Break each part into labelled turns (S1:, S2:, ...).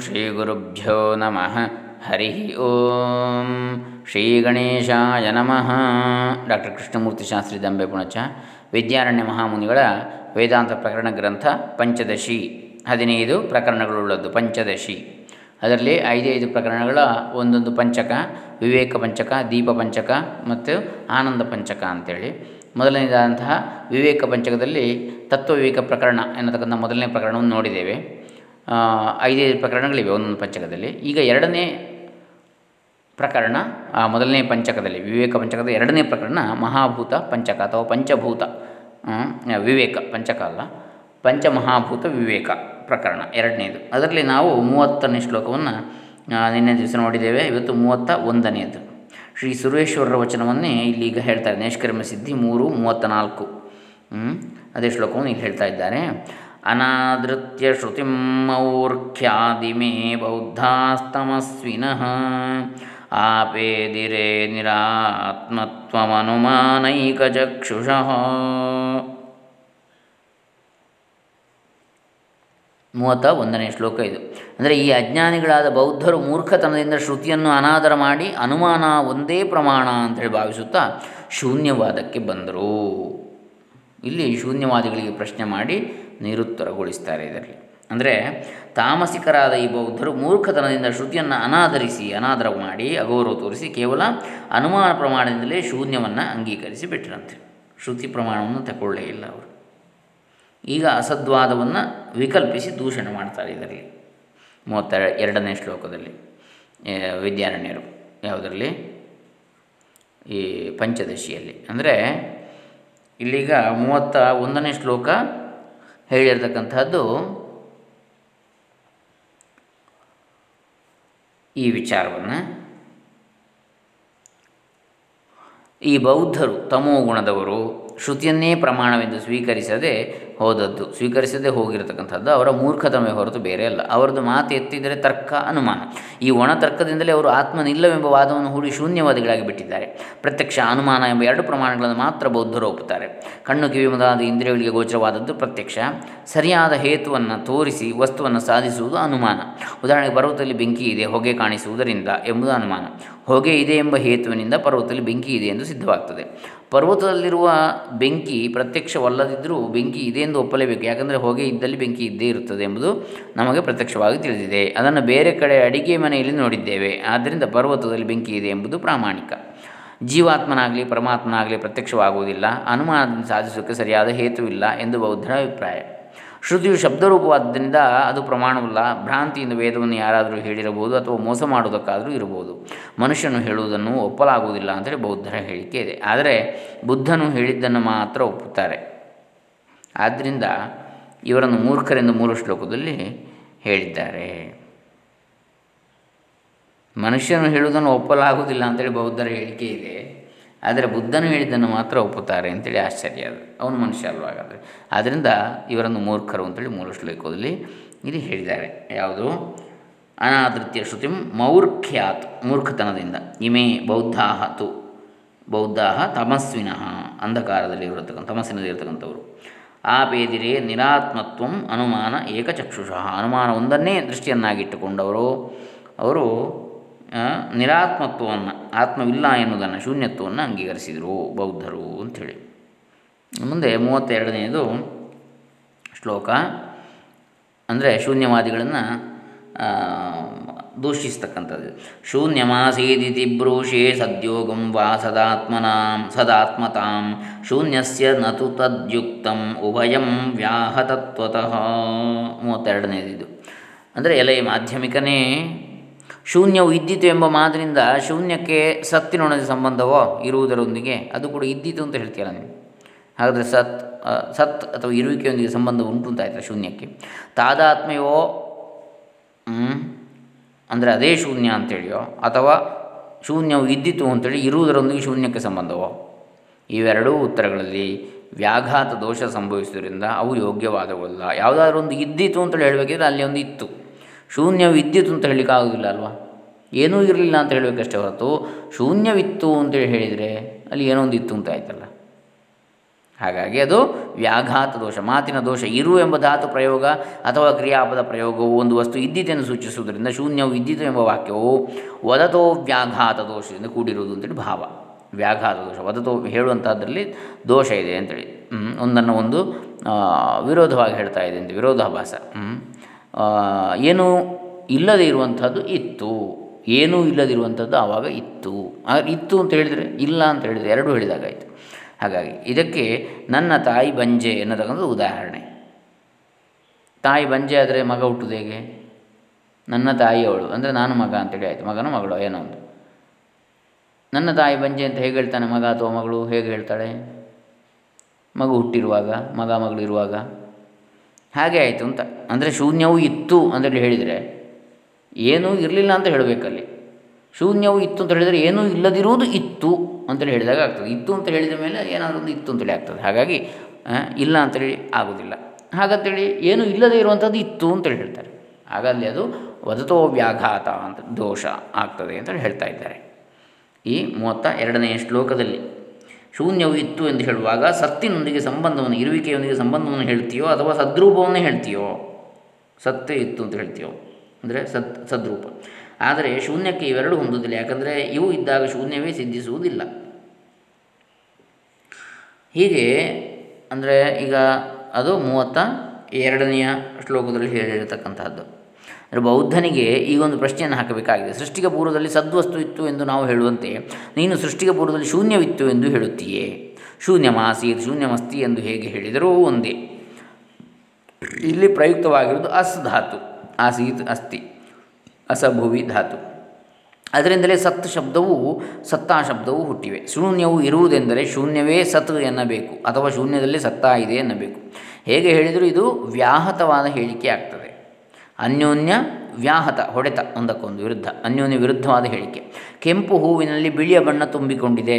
S1: ಶ್ರೀ ಗುರುಭ್ಯೋ ನಮಃ ಹರಿ ಓಂ ಶ್ರೀ ಗಣೇಶಾಯ ನಮಃ ಡಾಕ್ಟರ್ ಕೃಷ್ಣಮೂರ್ತಿ ಶಾಸ್ತ್ರಿ ದಂಬೆ ಪುಣಚ ವಿದ್ಯಾರಣ್ಯ ಮಹಾಮುನಿಗಳ ವೇದಾಂತ ಪ್ರಕರಣ ಗ್ರಂಥ ಪಂಚದಶಿ. ಹದಿನೈದು ಪ್ರಕರಣಗಳುಳ್ಳದ್ದು ಪಂಚದಶಿ. ಅದರಲ್ಲಿ ಐದೈದು ಪ್ರಕರಣಗಳ ಒಂದೊಂದು ಪಂಚಕ, ವಿವೇಕ ಪಂಚಕ, ದೀಪ ಪಂಚಕ ಮತ್ತು ಆನಂದ ಪಂಚಕ ಅಂತೇಳಿ. ಮೊದಲನೇದಾದಂತಹ ವಿವೇಕ ಪಂಚಕದಲ್ಲಿ ತತ್ವ ವಿವೇಕ ಪ್ರಕರಣ ಎನ್ನತಕ್ಕಂಥ ಮೊದಲನೇ ಪ್ರಕರಣವನ್ನು ನೋಡಿದ್ದೇವೆ. ಐದೈದು ಪ್ರಕರಣಗಳಿವೆ ಒಂದೊಂದು ಪಂಚಕದಲ್ಲಿ. ಈಗ ಎರಡನೇ ಪ್ರಕರಣ ಮೊದಲನೇ ಪಂಚಕದಲ್ಲಿ, ವಿವೇಕ ಪಂಚಕದ ಎರಡನೇ ಪ್ರಕರಣ ಮಹಾಭೂತ ಪಂಚಕ ಅಥವಾ ಪಂಚಭೂತ ವಿವೇಕ ಪಂಚಕ ಅಲ್ಲ, ಪಂಚಮಹಾಭೂತ ವಿವೇಕ ಪ್ರಕರಣ ಎರಡನೇದು. ಅದರಲ್ಲಿ ನಾವು ಮೂವತ್ತನೇ ಶ್ಲೋಕವನ್ನು ನಿನ್ನೆ ದಿವಸ ನೋಡಿದ್ದೇವೆ, ಇವತ್ತು ಮೂವತ್ತ ಒಂದನೆಯದು ಶ್ರೀ ಸುರೇಶ್ವರರ ವಚನವನ್ನೇ ಇಲ್ಲಿ ಈಗ ಹೇಳ್ತಾರೆ ನೈಷ್ಕರ್ಮ ಸಿದ್ಧಿ ಮೂರು ಮೂವತ್ತ ನಾಲ್ಕು. ಅದೇ ಶ್ಲೋಕವನ್ನು ಇಲ್ಲಿ ಹೇಳ್ತಾ ಇದ್ದಾರೆ. ಅನಾದೃತ್ಯ ಶ್ರುತಿಂ ಮೌರ್ಖ್ಯಾದಿಮೇ ಬೌದ್ಧಾಸ್ತಮಸ್ವಿನಃ ಆಪೇದಿರೆ ನಿರಾತ್ಮತ್ವಮನುಮಾನೈಕಚಕ್ಷುಷಃ. ಮೂವತ್ತ ಒಂದನೇ ಶ್ಲೋಕ ಇದು. ಅಂದರೆ ಈ ಅಜ್ಞಾನಿಗಳಾದ ಬೌದ್ಧರು ಮೂರ್ಖತನದಿಂದ ಶ್ರುತಿಯನ್ನು ಅನಾದರ ಮಾಡಿ ಅನುಮಾನ ಒಂದೇ ಪ್ರಮಾಣ ಅಂತೇಳಿ ಭಾವಿಸುತ್ತಾ ಶೂನ್ಯವಾದಕ್ಕೆ ಬಂದರು. ಇಲ್ಲಿ ಶೂನ್ಯವಾದಿಗಳಿಗೆ ಪ್ರಶ್ನೆ ಮಾಡಿ ನಿರುತ್ತರಗೊಳಿಸ್ತಾರೆ ಇದರಲ್ಲಿ. ಅಂದರೆ ತಾಮಸಿಕರಾದ ಈ ಬೌದ್ಧರು ಮೂರ್ಖತನದಿಂದ ಶ್ರುತಿಯನ್ನು ಅನಾದರಿಸಿ ಅನಾದರ ಮಾಡಿ, ಅಗೌರವ ತೋರಿಸಿ ಕೇವಲ ಅನುಮಾನ ಪ್ರಮಾಣದಿಂದಲೇ ಶೂನ್ಯವನ್ನು ಅಂಗೀಕರಿಸಿ ಬಿಟ್ಟರಂತೆ ಶ್ರುತಿ ಪ್ರಮಾಣವನ್ನು ತಗೊಳ್ಳೇ ಇಲ್ಲ ಅವರು. ಈಗ ಅಸದ್ವಾದವನ್ನು ವಿಕಲ್ಪಿಸಿ ದೂಷಣೆ ಮಾಡ್ತಾರೆ ಇದರಲ್ಲಿ. ಮೂವತ್ತ ಎರಡನೇ ಶ್ಲೋಕದಲ್ಲಿ. ವಿದ್ಯಾರಣ್ಯರು, ಯಾವುದರಲ್ಲಿ? ಈ ಪಂಚದಶಿಯಲ್ಲಿ. ಅಂದರೆ, ಇಲ್ಲಿಗ ಮೂವತ್ತ ಒಂದನೇ ಶ್ಲೋಕ ಹೇಳಿರ್ತಕ್ಕಂಥದ್ದು ಈ ವಿಚಾರವನ್ನು. ಈ ಬೌದ್ಧರು ತಮೋ ಗುಣದವರು ಶ್ರುತಿಯನ್ನೇ ಪ್ರಮಾಣವೆಂದು ಸ್ವೀಕರಿಸದೆ ಹೋದದ್ದು. ಸ್ವೀಕರಿಸದೆ ಹೋಗಿರತಕ್ಕಂಥದ್ದು ಅವರ ಮೂರ್ಖತಮೆ ಹೊರತು ಬೇರೆ ಅಲ್ಲ. ಅವರದ್ದು ಮಾತು ಎತ್ತಿದರೆ ತರ್ಕ ಅನುಮಾನ. ಈ ಒಣ ತರ್ಕದಿಂದಲೇ ಅವರು ಆತ್ಮನಿಲ್ಲವೆಂಬ ವಾದವನ್ನು ಹೂಡಿ ಶೂನ್ಯವಾದಿಗಳಾಗಿ ಬಿಟ್ಟಿದ್ದಾರೆ. ಪ್ರತ್ಯಕ್ಷ ಅನುಮಾನ ಎಂಬ ಎರಡು ಪ್ರಮಾಣಗಳನ್ನು ಮಾತ್ರ ಬೌದ್ಧರು ಒಪ್ಪುತ್ತಾರೆ. ಕಣ್ಣು ಕಿವಿ ಮೊದಲಾದ ಇಂದ್ರಿಯಗಳಿಗೆ ಗೋಚರವಾದದ್ದು ಪ್ರತ್ಯಕ್ಷ. ಸರಿಯಾದ ಹೇತುವನ್ನು ತೋರಿಸಿ ವಸ್ತುವನ್ನು ಸಾಧಿಸುವುದು ಅನುಮಾನ. ಉದಾಹರಣೆಗೆ ಪರ್ವತದಲ್ಲಿ ಬೆಂಕಿ ಇದೆ, ಹೊಗೆ ಕಾಣಿಸುವುದರಿಂದ ಎಂಬುದು ಅನುಮಾನ. ಹೊಗೆ ಇದೆ ಎಂಬ ಹೇತುವಿನಿಂದ ಪರ್ವತದಲ್ಲಿ ಬೆಂಕಿ ಇದೆ ಎಂದು ಸಿದ್ಧವಾಗ್ತದೆ. ಪರ್ವತದಲ್ಲಿರುವ ಬೆಂಕಿ ಪ್ರತ್ಯಕ್ಷವಲ್ಲದಿದ್ದರೂ ಬೆಂಕಿ ಇದೆ ಎಂದು ಒಪ್ಪಲೇಬೇಕು. ಯಾಕಂದರೆ ಹೊಗೆ ಇದ್ದಲ್ಲಿ ಬೆಂಕಿ ಇದ್ದೇ ಇರುತ್ತದೆ ಎಂಬುದು ನಮಗೆ ಪ್ರತ್ಯಕ್ಷವಾಗಿ ತಿಳಿದಿದೆ. ಅದನ್ನು ಬೇರೆ ಕಡೆ ಅಡಿಗೆ ಮನೆಯಲ್ಲಿ ನೋಡಿದ್ದೇವೆ. ಆದ್ದರಿಂದ ಪರ್ವತದಲ್ಲಿ ಬೆಂಕಿ ಇದೆ ಎಂಬುದು ಪ್ರಾಮಾಣಿಕ. ಜೀವಾತ್ಮನಾಗಲಿ, ಪರಮಾತ್ಮನಾಗಲಿ ಪ್ರತ್ಯಕ್ಷವಾಗುವುದಿಲ್ಲ. ಅನುಮಾನದಿಂದ ಸಾಧಿಸೋಕ್ಕೆ ಸರಿಯಾದ ಹೇತುವಿಲ್ಲ ಎಂದು ಬೌದ್ಧರ ಅಭಿಪ್ರಾಯ. ಶ್ರುತಿಯು ಶಬ್ದರೂಪವಾದ್ದರಿಂದ ಅದು ಪ್ರಮಾಣವಲ್ಲ. ಭ್ರಾಂತಿಯಿಂದ ವೇದವನ್ನು ಯಾರಾದರೂ ಹೇಳಿರಬಹುದು ಅಥವಾ ಮೋಸ ಮಾಡುವುದಕ್ಕಾದರೂ ಇರಬಹುದು. ಮನುಷ್ಯನು ಹೇಳುವುದನ್ನು ಒಪ್ಪಲಾಗುವುದಿಲ್ಲ ಅಂತೇಳಿ ಬೌದ್ಧರ ಹೇಳಿಕೆ ಇದೆ. ಆದರೆ ಬುದ್ಧನು ಹೇಳಿದ್ದನ್ನು ಮಾತ್ರ ಒಪ್ಪುತ್ತಾರೆ. ಆದ್ದರಿಂದ ಇವರನ್ನು ಮೂರ್ಖರೆಂದು ಮೂರು ಶ್ಲೋಕದಲ್ಲಿ ಹೇಳಿದ್ದಾರೆ. ಮನುಷ್ಯನು ಹೇಳುವುದನ್ನು ಒಪ್ಪಲಾಗುವುದಿಲ್ಲ ಅಂತೇಳಿ ಬೌದ್ಧರ ಹೇಳಿಕೆ ಇದೆ. ಆದರೆ ಬುದ್ಧನು ಹೇಳಿದ್ದನ್ನು ಮಾತ್ರ ಒಪ್ಪುತ್ತಾರೆ ಅಂತೇಳಿ ಆಶ್ಚರ್ಯ ಅದು. ಅವನು ಮನುಷ್ಯ ಅಲ್ವಾಗಾದರೆ ಆದ್ದರಿಂದ ಇವರನ್ನು ಮೂರ್ಖರು ಅಂತೇಳಿ ಮೂರು ಶ್ಲೋಕದಲ್ಲಿ ಇಲ್ಲಿ ಹೇಳಿದ್ದಾರೆ. ಯಾವುದು? ಅನಾದೃತ್ಯ ಶ್ರುತಿ ಮೌರ್ಖ್ಯಾತ್ ಮೂರ್ಖತನದಿಂದ. ಇಮೇ ಬೌದ್ಧಾ ತು. ಬೌದ್ಧಾ ತಮಸ್ವಿನಃ ಅಂಧಕಾರದಲ್ಲಿ ಇರತಕ್ಕಂಥ, ತಮಸ್ಸಿನಲ್ಲಿ ಇರತಕ್ಕಂಥವರು. ಪೇದಿರೇ ನಿರಾತ್ಮತ್ವಂ ಅನುಮಾನ ಏಕಚಕ್ಷುಷಃ. ಅನುಮಾನ ಒಂದನ್ನೇ ದೃಷ್ಟಿಯನ್ನಾಗಿಟ್ಟುಕೊಂಡವರು. ಅವರು ನಿರಾತ್ಮತ್ವವನ್ನು, ಆತ್ಮವಿಲ್ಲ ಎನ್ನುವುದನ್ನು, ಶೂನ್ಯತ್ವವನ್ನು ಅಂಗೀಕರಿಸಿದರು ಬೌದ್ಧರು ಅಂಥೇಳಿ. ಮುಂದೆ ಮೂವತ್ತೆರಡನೆಯದು ಶ್ಲೋಕ, ಅಂದರೆ ಶೂನ್ಯವಾದಿಗಳನ್ನು ದೂಷಿಸ್ತಕ್ಕಂಥದ್ದು. ಶೂನ್ಯಮಾಸೀದಿತಿ ಬ್ರೂಷೇ ಸದ್ಯೋಗಂ ವಾ ಸದಾತ್ಮನಾಂ, ಸದಾತ್ಮತಾಂ, ಶೂನ್ಯಸ್ಯ ನತು ತದ್ಯುಕ್ತಂ, ಉಭಯಂ ವ್ಯಾಹತತ್ವತಃ. ಮೂವತ್ತೆರಡನೇದಿದು ಅಂದರೆ ಎಲೆ ಮಾಧ್ಯಮಿಕನೇ ಶೂನ್ಯವು ಇದ್ದಿತು ಎಂಬ ಮಾತಿನಿಂದ ಶೂನ್ಯಕ್ಕೆ ಸತ್ತಿನೊಣದ ಸಂಬಂಧವೋ ಇರುವುದರೊಂದಿಗೆ ಅದು ಕೂಡ ಇದ್ದಿತು ಅಂತ ಹೇಳ್ತೀರಾ ನೀವು ಹಾಗಾದರೆ ಸತ್ ಸತ್ ಅಥವಾ ಇರುವಿಕೆಯೊಂದಿಗೆ ಸಂಬಂಧ ಉಂಟು ಅಂತ ಶೂನ್ಯಕ್ಕೆ. ತಾದಾತ್ಮ್ಯವೋ ಅಂದರೆ ಅದೇ ಶೂನ್ಯ ಅಂತೇಳಿಯೋ, ಅಥವಾ ಶೂನ್ಯವು ಇದ್ದಿತು ಅಂತೇಳಿ ಇರುವುದರೊಂದಿಗೆ ಶೂನ್ಯಕ್ಕೆ ಸಂಬಂಧವೋ? ಇವೆರಡೂ ಉತ್ತರಗಳಲ್ಲಿ ವ್ಯಾಘಾತ ದೋಷ ಸಂಭವಿಸುವುದರಿಂದ ಅವು ಯೋಗ್ಯವಾದವಲ್ಲ ಯಾವುದಾದ್ರೂ ಒಂದು ಇದ್ದಿತು ಅಂತೇಳಿ ಹೇಳಬೇಕಿದ್ರೆ ಅಲ್ಲಿ ಒಂದು ಇತ್ತು. ಶೂನ್ಯವು ವಿದ್ಯುತ್ ಅಂತ ಹೇಳಲಿಕ್ಕೆ ಆಗೋದಿಲ್ಲ ಅಲ್ವಾ? ಏನೂ ಇರಲಿಲ್ಲ ಅಂತ ಹೇಳಬೇಕಷ್ಟೇ ಹೊರತು ಶೂನ್ಯವಿತ್ತು ಅಂತೇಳಿ ಹೇಳಿದರೆ ಅಲ್ಲಿ ಏನೋ ಒಂದು ಇತ್ತು ಅಂತ ಆಯ್ತಲ್ಲ. ಹಾಗಾಗಿ ಅದು ವ್ಯಾಘಾತ ದೋಷ, ಮಾತಿನ ದೋಷ, ಇರು ಎಂಬ ಧಾತು ಪ್ರಯೋಗ ಅಥವಾ ಕ್ರಿಯಾಪದ ಪ್ರಯೋಗವು ಒಂದು ವಸ್ತು ಇದ್ದಿತೆಂದು ಸೂಚಿಸುವುದರಿಂದ ಶೂನ್ಯವು ಇದ್ದಿತು ಎಂಬ ವಾಕ್ಯವು ವದತೋ ವ್ಯಾಘಾತ ದೋಷದಿಂದ ಕೂಡಿರುವುದು ಅಂತೇಳಿ ಭಾವ. ವ್ಯಾಘಾತ ದೋಷ, ವದತೋ ಹೇಳುವಂಥದ್ರಲ್ಲಿ ದೋಷ ಇದೆ ಅಂತೇಳಿ ಒಂದನ್ನು ಒಂದು ವಿರೋಧವಾಗಿ ಹೇಳ್ತಾ ಇದೆ ಅಂತ ವಿರೋಧಾಭಾಸ. ಏನು ಇಲ್ಲದೆ ಇರುವಂಥದ್ದು ಇತ್ತು. ಏನೂ ಇಲ್ಲದಿರುವಂಥದ್ದು ಆವಾಗ ಇತ್ತು. ಇತ್ತು ಅಂತ ಹೇಳಿದರೆ ಇಲ್ಲ ಅಂತ ಹೇಳಿದರೆ ಎರಡೂ ಹೇಳಿದಾಗಾಯಿತು. ಹಾಗಾಗಿ ಇದಕ್ಕೆ ನನ್ನ ತಾಯಿ ಬಂಜೆ ಎನ್ನತಕ್ಕಂಥದ್ದು ಉದಾಹರಣೆ. ತಾಯಿ ಬಂಜೆ ಆದರೆ ಮಗ ಹುಟ್ಟುದು ಹೇಗೆ? ನನ್ನ ತಾಯಿ ಅವಳು. ಅಂದರೆ ನಾನು ಮಗ ಅಂತೇಳಿ ಆಯಿತು. ಮಗನ ಮಗಳು ಏನೋ ಒಂದು. ನನ್ನ ತಾಯಿ ಬಂಜೆ ಅಂತ ಹೇಗೆ ಹೇಳ್ತಾನೆ ಮಗ ಅಥವಾ ಮಗಳು? ಹೇಗೆ ಹೇಳ್ತಾಳೆ? ಮಗು ಹುಟ್ಟಿರುವಾಗ, ಮಗ ಮಗಳು ಇರುವಾಗ ಹಾಗೆ ಆಯಿತು ಅಂತ. ಅಂದರೆ ಶೂನ್ಯವೂ ಇತ್ತು ಅಂತೇಳಿ ಹೇಳಿದರೆ ಏನೂ ಇರಲಿಲ್ಲ ಅಂತ ಹೇಳಬೇಕಲ್ಲಿ. ಶೂನ್ಯವೂ ಇತ್ತು ಅಂತ ಹೇಳಿದರೆ ಏನೂ ಇಲ್ಲದಿರುವುದು ಇತ್ತು ಅಂತೇಳಿ ಹೇಳಿದಾಗ ಆಗ್ತದೆ. ಇತ್ತು ಅಂತ ಹೇಳಿದ ಮೇಲೆ ಏನಾದರೂ ಒಂದು ಇತ್ತು ಅಂತೇಳಿ ಆಗ್ತದೆ. ಹಾಗಾಗಿ ಇಲ್ಲ ಅಂತೇಳಿ ಆಗೋದಿಲ್ಲ ಹಾಗಂತೇಳಿ ಏನು ಇಲ್ಲದೇ ಇರುವಂಥದ್ದು ಇತ್ತು ಅಂತೇಳಿ ಹೇಳ್ತಾರೆ. ಹಾಗಲ್ಲಿ ಅದು ವದತೋ ವ್ಯಾಘಾತ ಅಂತ ದೋಷ ಆಗ್ತದೆ ಅಂತೇಳಿ ಹೇಳ್ತಾ ಇದ್ದಾರೆ. ಈ ಮೂವತ್ತ ಎರಡನೆಯ ಶ್ಲೋಕದಲ್ಲಿ. ಶೂನ್ಯವು ಇತ್ತು ಎಂದು ಹೇಳುವಾಗ ಸತ್ತಿನೊಂದಿಗೆ ಸಂಬಂಧವನ್ನು, ಇರುವಿಕೆಯೊಂದಿಗೆ ಸಂಬಂಧವನ್ನು ಹೇಳ್ತೀಯೋ ಅಥವಾ ಸದ್ರೂಪವನ್ನೇ ಹೇಳ್ತೀಯೋ? ಸತ್ತೇ ಇತ್ತು ಅಂತ ಹೇಳ್ತೀಯೋ? ಅಂದರೆ ಸತ್, ಸದ್ರೂಪ. ಆದರೆ ಶೂನ್ಯಕ್ಕೆ ಇವೆರಡೂ ಹೊಂದುವುದಿಲ್ಲ. ಯಾಕಂದರೆ ಇವು ಇದ್ದಾಗ ಶೂನ್ಯವೇ ಸಿದ್ಧಿಸುವುದಿಲ್ಲ. ಹೀಗೆ, ಅಂದರೆ ಈಗ ಅದು ಮೂವತ್ತ ಎರಡನೆಯ ಶ್ಲೋಕದಲ್ಲಿ ಹೇಳಿರತಕ್ಕಂಥದ್ದು ಬೌದ್ಧನಿಗೆ ಈಗ ಒಂದು ಪ್ರಶ್ನೆಯನ್ನು ಹಾಕಬೇಕಾಗಿದೆ. ಸೃಷ್ಟಿಗೆ ಪೂರ್ವದಲ್ಲಿ ಸದ್ವಸ್ತು ಇತ್ತು ಎಂದು ನಾವು ಹೇಳುವಂತೆ, ನೀನು ಸೃಷ್ಟಿಗೆ ಪೂರ್ವದಲ್ಲಿ ಶೂನ್ಯವಿತ್ತು ಎಂದು ಹೇಳುತ್ತೀಯೇ? ಶೂನ್ಯಮಾಸೀತ್, ಶೂನ್ಯಮಸ್ತಿ ಎಂದು ಹೇಗೆ ಹೇಳಿದರೂ ಒಂದೇ. ಇಲ್ಲಿ ಪ್ರಯುಕ್ತವಾಗಿರುವುದು ಅಸ್ ಧಾತು, ಆಸೀತ್ ಅಸ್ತಿ, ಅಸಭುವಿ ಧಾತು. ಅದರಿಂದಲೇ ಸತ್ ಶಬ್ದವು ಸತ್ತಾ ಶಬ್ದವು ಹುಟ್ಟಿವೆ. ಶೂನ್ಯವು ಇರುವುದೆಂದರೆ ಶೂನ್ಯವೇ ಸತ್ ಎನ್ನಬೇಕು, ಅಥವಾ ಶೂನ್ಯದಲ್ಲಿ ಸತ್ತಾ ಇದೆ ಎನ್ನಬೇಕು. ಹೇಗೆ ಹೇಳಿದರೂ ಇದು ವ್ಯಾಹತವಾದ ಹೇಳಿಕೆ ಆಗ್ತದೆ. ಅನ್ಯೋನ್ಯ ವ್ಯಾಹತ, ಹೊಡೆತ ಒಂದಕ್ಕೊಂದು ವಿರುದ್ಧ, ಅನ್ಯೋನ್ಯ ವಿರುದ್ಧವಾದ ಹೇಳಿಕೆ. ಕೆಂಪು ಹೂವಿನಲ್ಲಿ ಬಿಳಿಯ ಬಣ್ಣ ತುಂಬಿಕೊಂಡಿದೆ.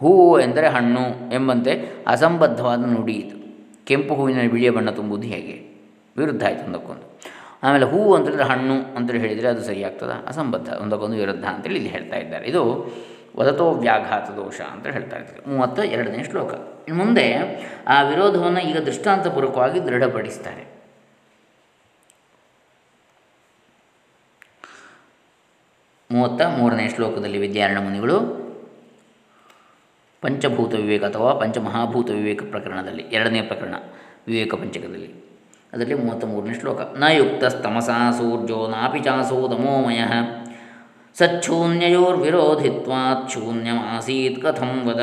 S1: ಹೂವು ಎಂದರೆ ಹಣ್ಣು ಎಂಬಂತೆ ಅಸಂಬದ್ಧವಾದ ನುಡಿ ಇದು. ಕೆಂಪು ಹೂವಿನಲ್ಲಿ ಬಿಳಿಯ ಬಣ್ಣ ತುಂಬುವುದು ಹೇಗೆ? ವಿರುದ್ಧ ಆಯಿತು ಒಂದಕ್ಕೊಂದು. ಆಮೇಲೆ ಹೂವು ಅಂತೇಳಿದ್ರೆ ಹಣ್ಣು ಅಂತೇಳಿ ಹೇಳಿದರೆ ಅದು ಸರಿಯಾಗ್ತದೆ? ಅಸಂಬದ್ಧ, ಒಂದಕ್ಕೊಂದು ವಿರುದ್ಧ ಅಂತೇಳಿ ಇಲ್ಲಿ ಹೇಳ್ತಾ ಇದ್ದಾರೆ. ಇದು ವದತೋ ವ್ಯಾಘಾತ ದೋಷ ಅಂತ ಹೇಳ್ತಾ ಇದ್ದಾರೆ. ಮೂವತ್ತ ಎರಡನೇ ಶ್ಲೋಕ. ಮುಂದೆ ಆ ವಿರೋಧವನ್ನು ಈಗ ದೃಷ್ಟಾಂತಪೂರ್ವಕವಾಗಿ ದೃಢಪಡಿಸ್ತಾರೆ. ಮೂವತ್ತ ಮೂರನೇ ಶ್ಲೋಕದಲ್ಲಿ ವಿದ್ಯಾರಣ್ಯ ಮುನಿಗಳು ಪಂಚಭೂತ ವಿವೇಕ ಅಥವಾ ಪಂಚಮಹಾಭೂತ ವಿವೇಕ ಪ್ರಕರಣದಲ್ಲಿ, ಎರಡನೇ ಪ್ರಕರಣ ವಿವೇಕ ಪಂಚಕದಲ್ಲಿ. ಅದರಲ್ಲಿ ಮೂವತ್ತ ಮೂರನೇ ಶ್ಲೋಕ. ನ ಯುಕ್ತಸ್ತಮಸಾ ಸೂರ್ಯೋ ನಾಪಿ ಚಾಸೋ ದಮೋಮಯ ಸಚ್ಛೂನ್ಯಯೋರ್ವಿರೋಧಿತ್ವಾತ್ ಶೂನ್ಯಮಾಸೀತ್ ಕಥಂ ವದ.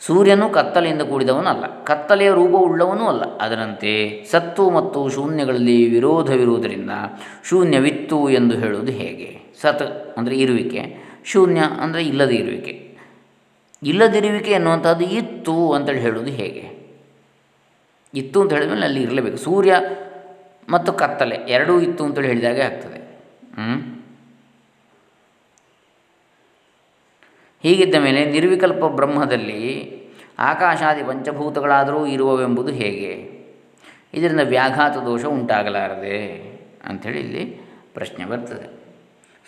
S1: ಸೂರ್ಯನು ಕತ್ತಲೆಯಿಂದ ಕೂಡಿದವನಲ್ಲ ಕತ್ತಲೆಯ ರೂಪವುಳ್ಳವನೂ ಅಲ್ಲ. ಅದರಂತೆ ಸತ್ತು ಮತ್ತು ಶೂನ್ಯಗಳಲ್ಲಿ ವಿರೋಧವಿರುವುದರಿಂದ ಶೂನ್ಯವಿತ್ತು ಎಂದು ಹೇಳುವುದು ಹೇಗೆ? ಸತ್ ಅಂದರೆ ಇರುವಿಕೆ, ಶೂನ್ಯ ಅಂದರೆ ಇಲ್ಲದ ಇರುವಿಕೆ. ಇಲ್ಲದಿರುವಿಕೆ ಎನ್ನುವಂಥದ್ದು ಇತ್ತು ಅಂತೇಳಿ ಹೇಳುವುದು ಹೇಗೆ? ಇತ್ತು ಅಂತ ಹೇಳಿದ್ಮೇಲೆ ಅಲ್ಲಿ ಇರಲೇಬೇಕು. ಸೂರ್ಯ ಮತ್ತು ಕತ್ತಲೆ ಎರಡೂ ಇತ್ತು ಅಂತೇಳಿ ಹೇಳಿದಾಗೆ ಆಗ್ತದೆ. ಹೀಗಿದ್ದ ಮೇಲೆ ನಿರ್ವಿಕಲ್ಪ ಬ್ರಹ್ಮದಲ್ಲಿ ಆಕಾಶಾದಿ ಪಂಚಭೂತಗಳಾದರೂ ಇರುವವೆಂಬುದು ಹೇಗೆ? ಇದರಿಂದ ವ್ಯಾಘಾತ ದೋಷ ಉಂಟಾಗಲಾರದೆ? ಅಂಥೇಳಿ ಇಲ್ಲಿ ಪ್ರಶ್ನೆ ಬರ್ತದೆ.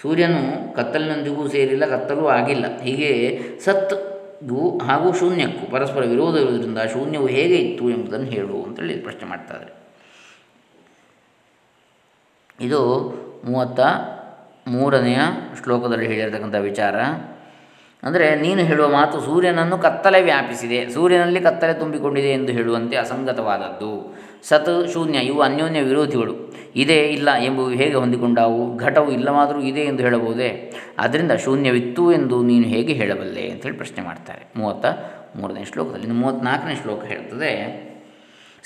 S1: ಸೂರ್ಯನು ಕತ್ತಲಿನೊಂದಿಗೂ ಸೇರಿಲ್ಲ, ಕತ್ತಲೂ ಆಗಿಲ್ಲ. ಹೀಗೆ ಸತ್ಗೂ ಹಾಗೂ ಶೂನ್ಯಕ್ಕೂ ಪರಸ್ಪರ ವಿರೋಧ ಇರುವುದರಿಂದ ಶೂನ್ಯವು ಹೇಗೆ ಇತ್ತು ಎಂಬುದನ್ನು ಹೇಳು ಅಂತೇಳಿ ಪ್ರಶ್ನೆ ಮಾಡ್ತಾರೆ ಇದು ಮೂವತ್ತ ಮೂರನೆಯ ಶ್ಲೋಕದಲ್ಲಿ ಹೇಳಿರತಕ್ಕಂಥ ವಿಚಾರ. ಅಂದರೆ ನೀನು ಹೇಳುವ ಮಾತು ಸೂರ್ಯನನ್ನು ಕತ್ತಲೆ ವ್ಯಾಪಿಸಿದೆ, ಸೂರ್ಯನಲ್ಲಿ ಕತ್ತಲೆ ತುಂಬಿಕೊಂಡಿದೆ ಎಂದು ಹೇಳುವಂತೆ ಅಸಂಗತವಾದದ್ದು. ಸತ್, ಶೂನ್ಯ ಇವು ಅನ್ಯೋನ್ಯ ವಿರೋಧಿಗಳು. ಇದೆ, ಇಲ್ಲ ಎಂಬುವು ಹೇಗೆ ಹೊಂದಿಕೊಂಡಾವು? ಘಟವು ಇಲ್ಲವಾದರೂ ಇದೆ ಎಂದು ಹೇಳಬಹುದೇ? ಅದರಿಂದ ಶೂನ್ಯವಿತ್ತು ಎಂದು ನೀನು ಹೇಗೆ ಹೇಳಬಲ್ಲೆ ಅಂತೇಳಿ ಪ್ರಶ್ನೆ ಮಾಡ್ತಾರೆ. ಮೂವತ್ತ ಮೂರನೇ ಶ್ಲೋಕದಲ್ಲಿ, ಇನ್ನು ಮೂವತ್ತ್ನಾಲ್ಕನೇ ಶ್ಲೋಕ ಹೇಳ್ತದೆ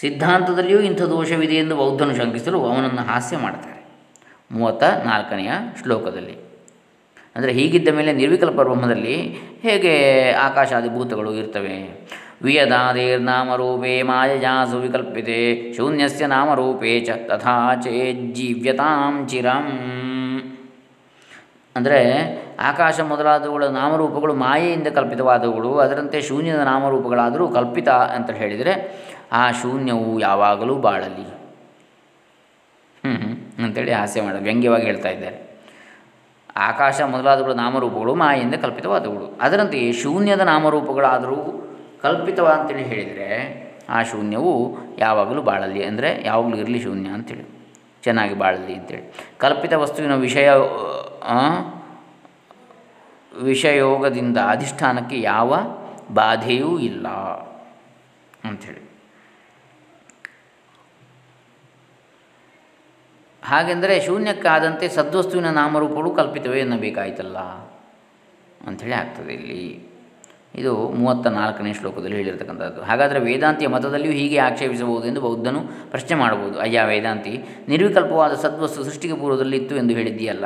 S1: ಸಿದ್ಧಾಂತದಲ್ಲಿಯೂ ಇಂಥ ದೋಷವಿದೆ ಎಂದು ಬೌದ್ಧನು ಶಂಕಿಸಲು ಅವನನ್ನು ಹಾಸ್ಯ ಮಾಡ್ತಾರೆ. ಮೂವತ್ತ ನಾಲ್ಕನೆಯ ಶ್ಲೋಕದಲ್ಲಿ ಅಂದರೆ ಹೀಗಿದ್ದ ಮೇಲೆ ನಿರ್ವಿಕಲ್ಪ ಬ್ರಹ್ಮದಲ್ಲಿ ಹೇಗೆ ಆಕಾಶಾದಿ ಭೂತಗಳು ಇರ್ತವೆ? ವಿಯದಾದೇರ್ನಾಮರೂಪೇ ಮಾಯಜಾಸು ವಿಕಲ್ಪಿತೆ, ಶೂನ್ಯಸ್ಯ ನಾಮರೂಪೇ ಚ ತಥಾ ಚೇಜ್ಜೀವ್ಯತಾಂ ಚಿರಂ. ಅಂದರೆ ಆಕಾಶ ಮೊದಲಾದವುಗಳ ನಾಮರೂಪಗಳು ಮಾಯೆಯಿಂದ ಕಲ್ಪಿತವಾದವುಗಳು, ಅದರಂತೆ ಶೂನ್ಯದ ನಾಮರೂಪಗಳಾದರೂ ಕಲ್ಪಿತ ಅಂತ ಹೇಳಿದರೆ ಆ ಶೂನ್ಯವು ಯಾವಾಗಲೂ ಬಾಳಲಿ. ಹ್ಞೂ ಅಂತೇಳಿ ಹಾಸ್ಯ ಮಾಡ ವ್ಯಂಗ್ಯವಾಗಿ ಹೇಳ್ತಾ ಇದ್ದಾರೆ. ಆಕಾಶ ಮೊದಲಾದವುಗಳ ನಾಮರೂಪಗಳು ಮಾಯೆಯಿಂದ ಕಲ್ಪಿತವಾದವುಗಳು. ಅದರಂತೆಯೇ ಶೂನ್ಯದ ನಾಮರೂಪಗಳಾದರೂ ಕಲ್ಪಿತವ ಅಂತೇಳಿ ಹೇಳಿದರೆ ಆ ಶೂನ್ಯವು ಯಾವಾಗಲೂ ಬಾಳಲಿ ಅಂದರೆ ಯಾವಾಗಲೂ ಇರಲಿ ಶೂನ್ಯ ಅಂತೇಳಿ. ಚೆನ್ನಾಗಿ ಬಾಳಲಿ ಅಂತೇಳಿ. ಕಲ್ಪಿತ ವಸ್ತುವಿನ ವಿಷಯ ವಿಷಯೋಗದಿಂದ ಅಧಿಷ್ಠಾನಕ್ಕೆ ಯಾವ ಬಾಧೆಯೂ ಇಲ್ಲ ಅಂಥೇಳಿ. ಹಾಗೆಂದರೆ ಶೂನ್ಯಕ್ಕಾದಂತೆ ಸದ್ವಸ್ತುವಿನ ನಾಮರೂಪಗಳು ಕಲ್ಪಿತವೇ ಎನ್ನಬೇಕಾಯ್ತಲ್ಲ? ಅಂಥೇಳಿ ಆಗ್ತದೆ ಇಲ್ಲಿ. ಇದು ಮೂವತ್ತ ನಾಲ್ಕನೇ ಶ್ಲೋಕದಲ್ಲಿ ಹೇಳಿರ್ತಕ್ಕಂಥದ್ದು. ಹಾಗಾದರೆ ವೇದಾಂತಿಯ ಮತದಲ್ಲಿಯೂ ಹೀಗೆ ಆಕ್ಷೇಪಿಸಬಹುದು ಎಂದು ಬೌದ್ಧನು ಪ್ರಶ್ನೆ ಮಾಡಬಹುದು. ಅಯ್ಯ ವೇದಾಂತಿ, ನಿರ್ವಿಕಲ್ಪವಾದ ಸದ್ವಸ್ತು ಸೃಷ್ಟಿಗೆ ಪೂರ್ವದಲ್ಲಿ ಇತ್ತು ಎಂದು ಹೇಳಿದ್ದೀಯಲ್ಲ.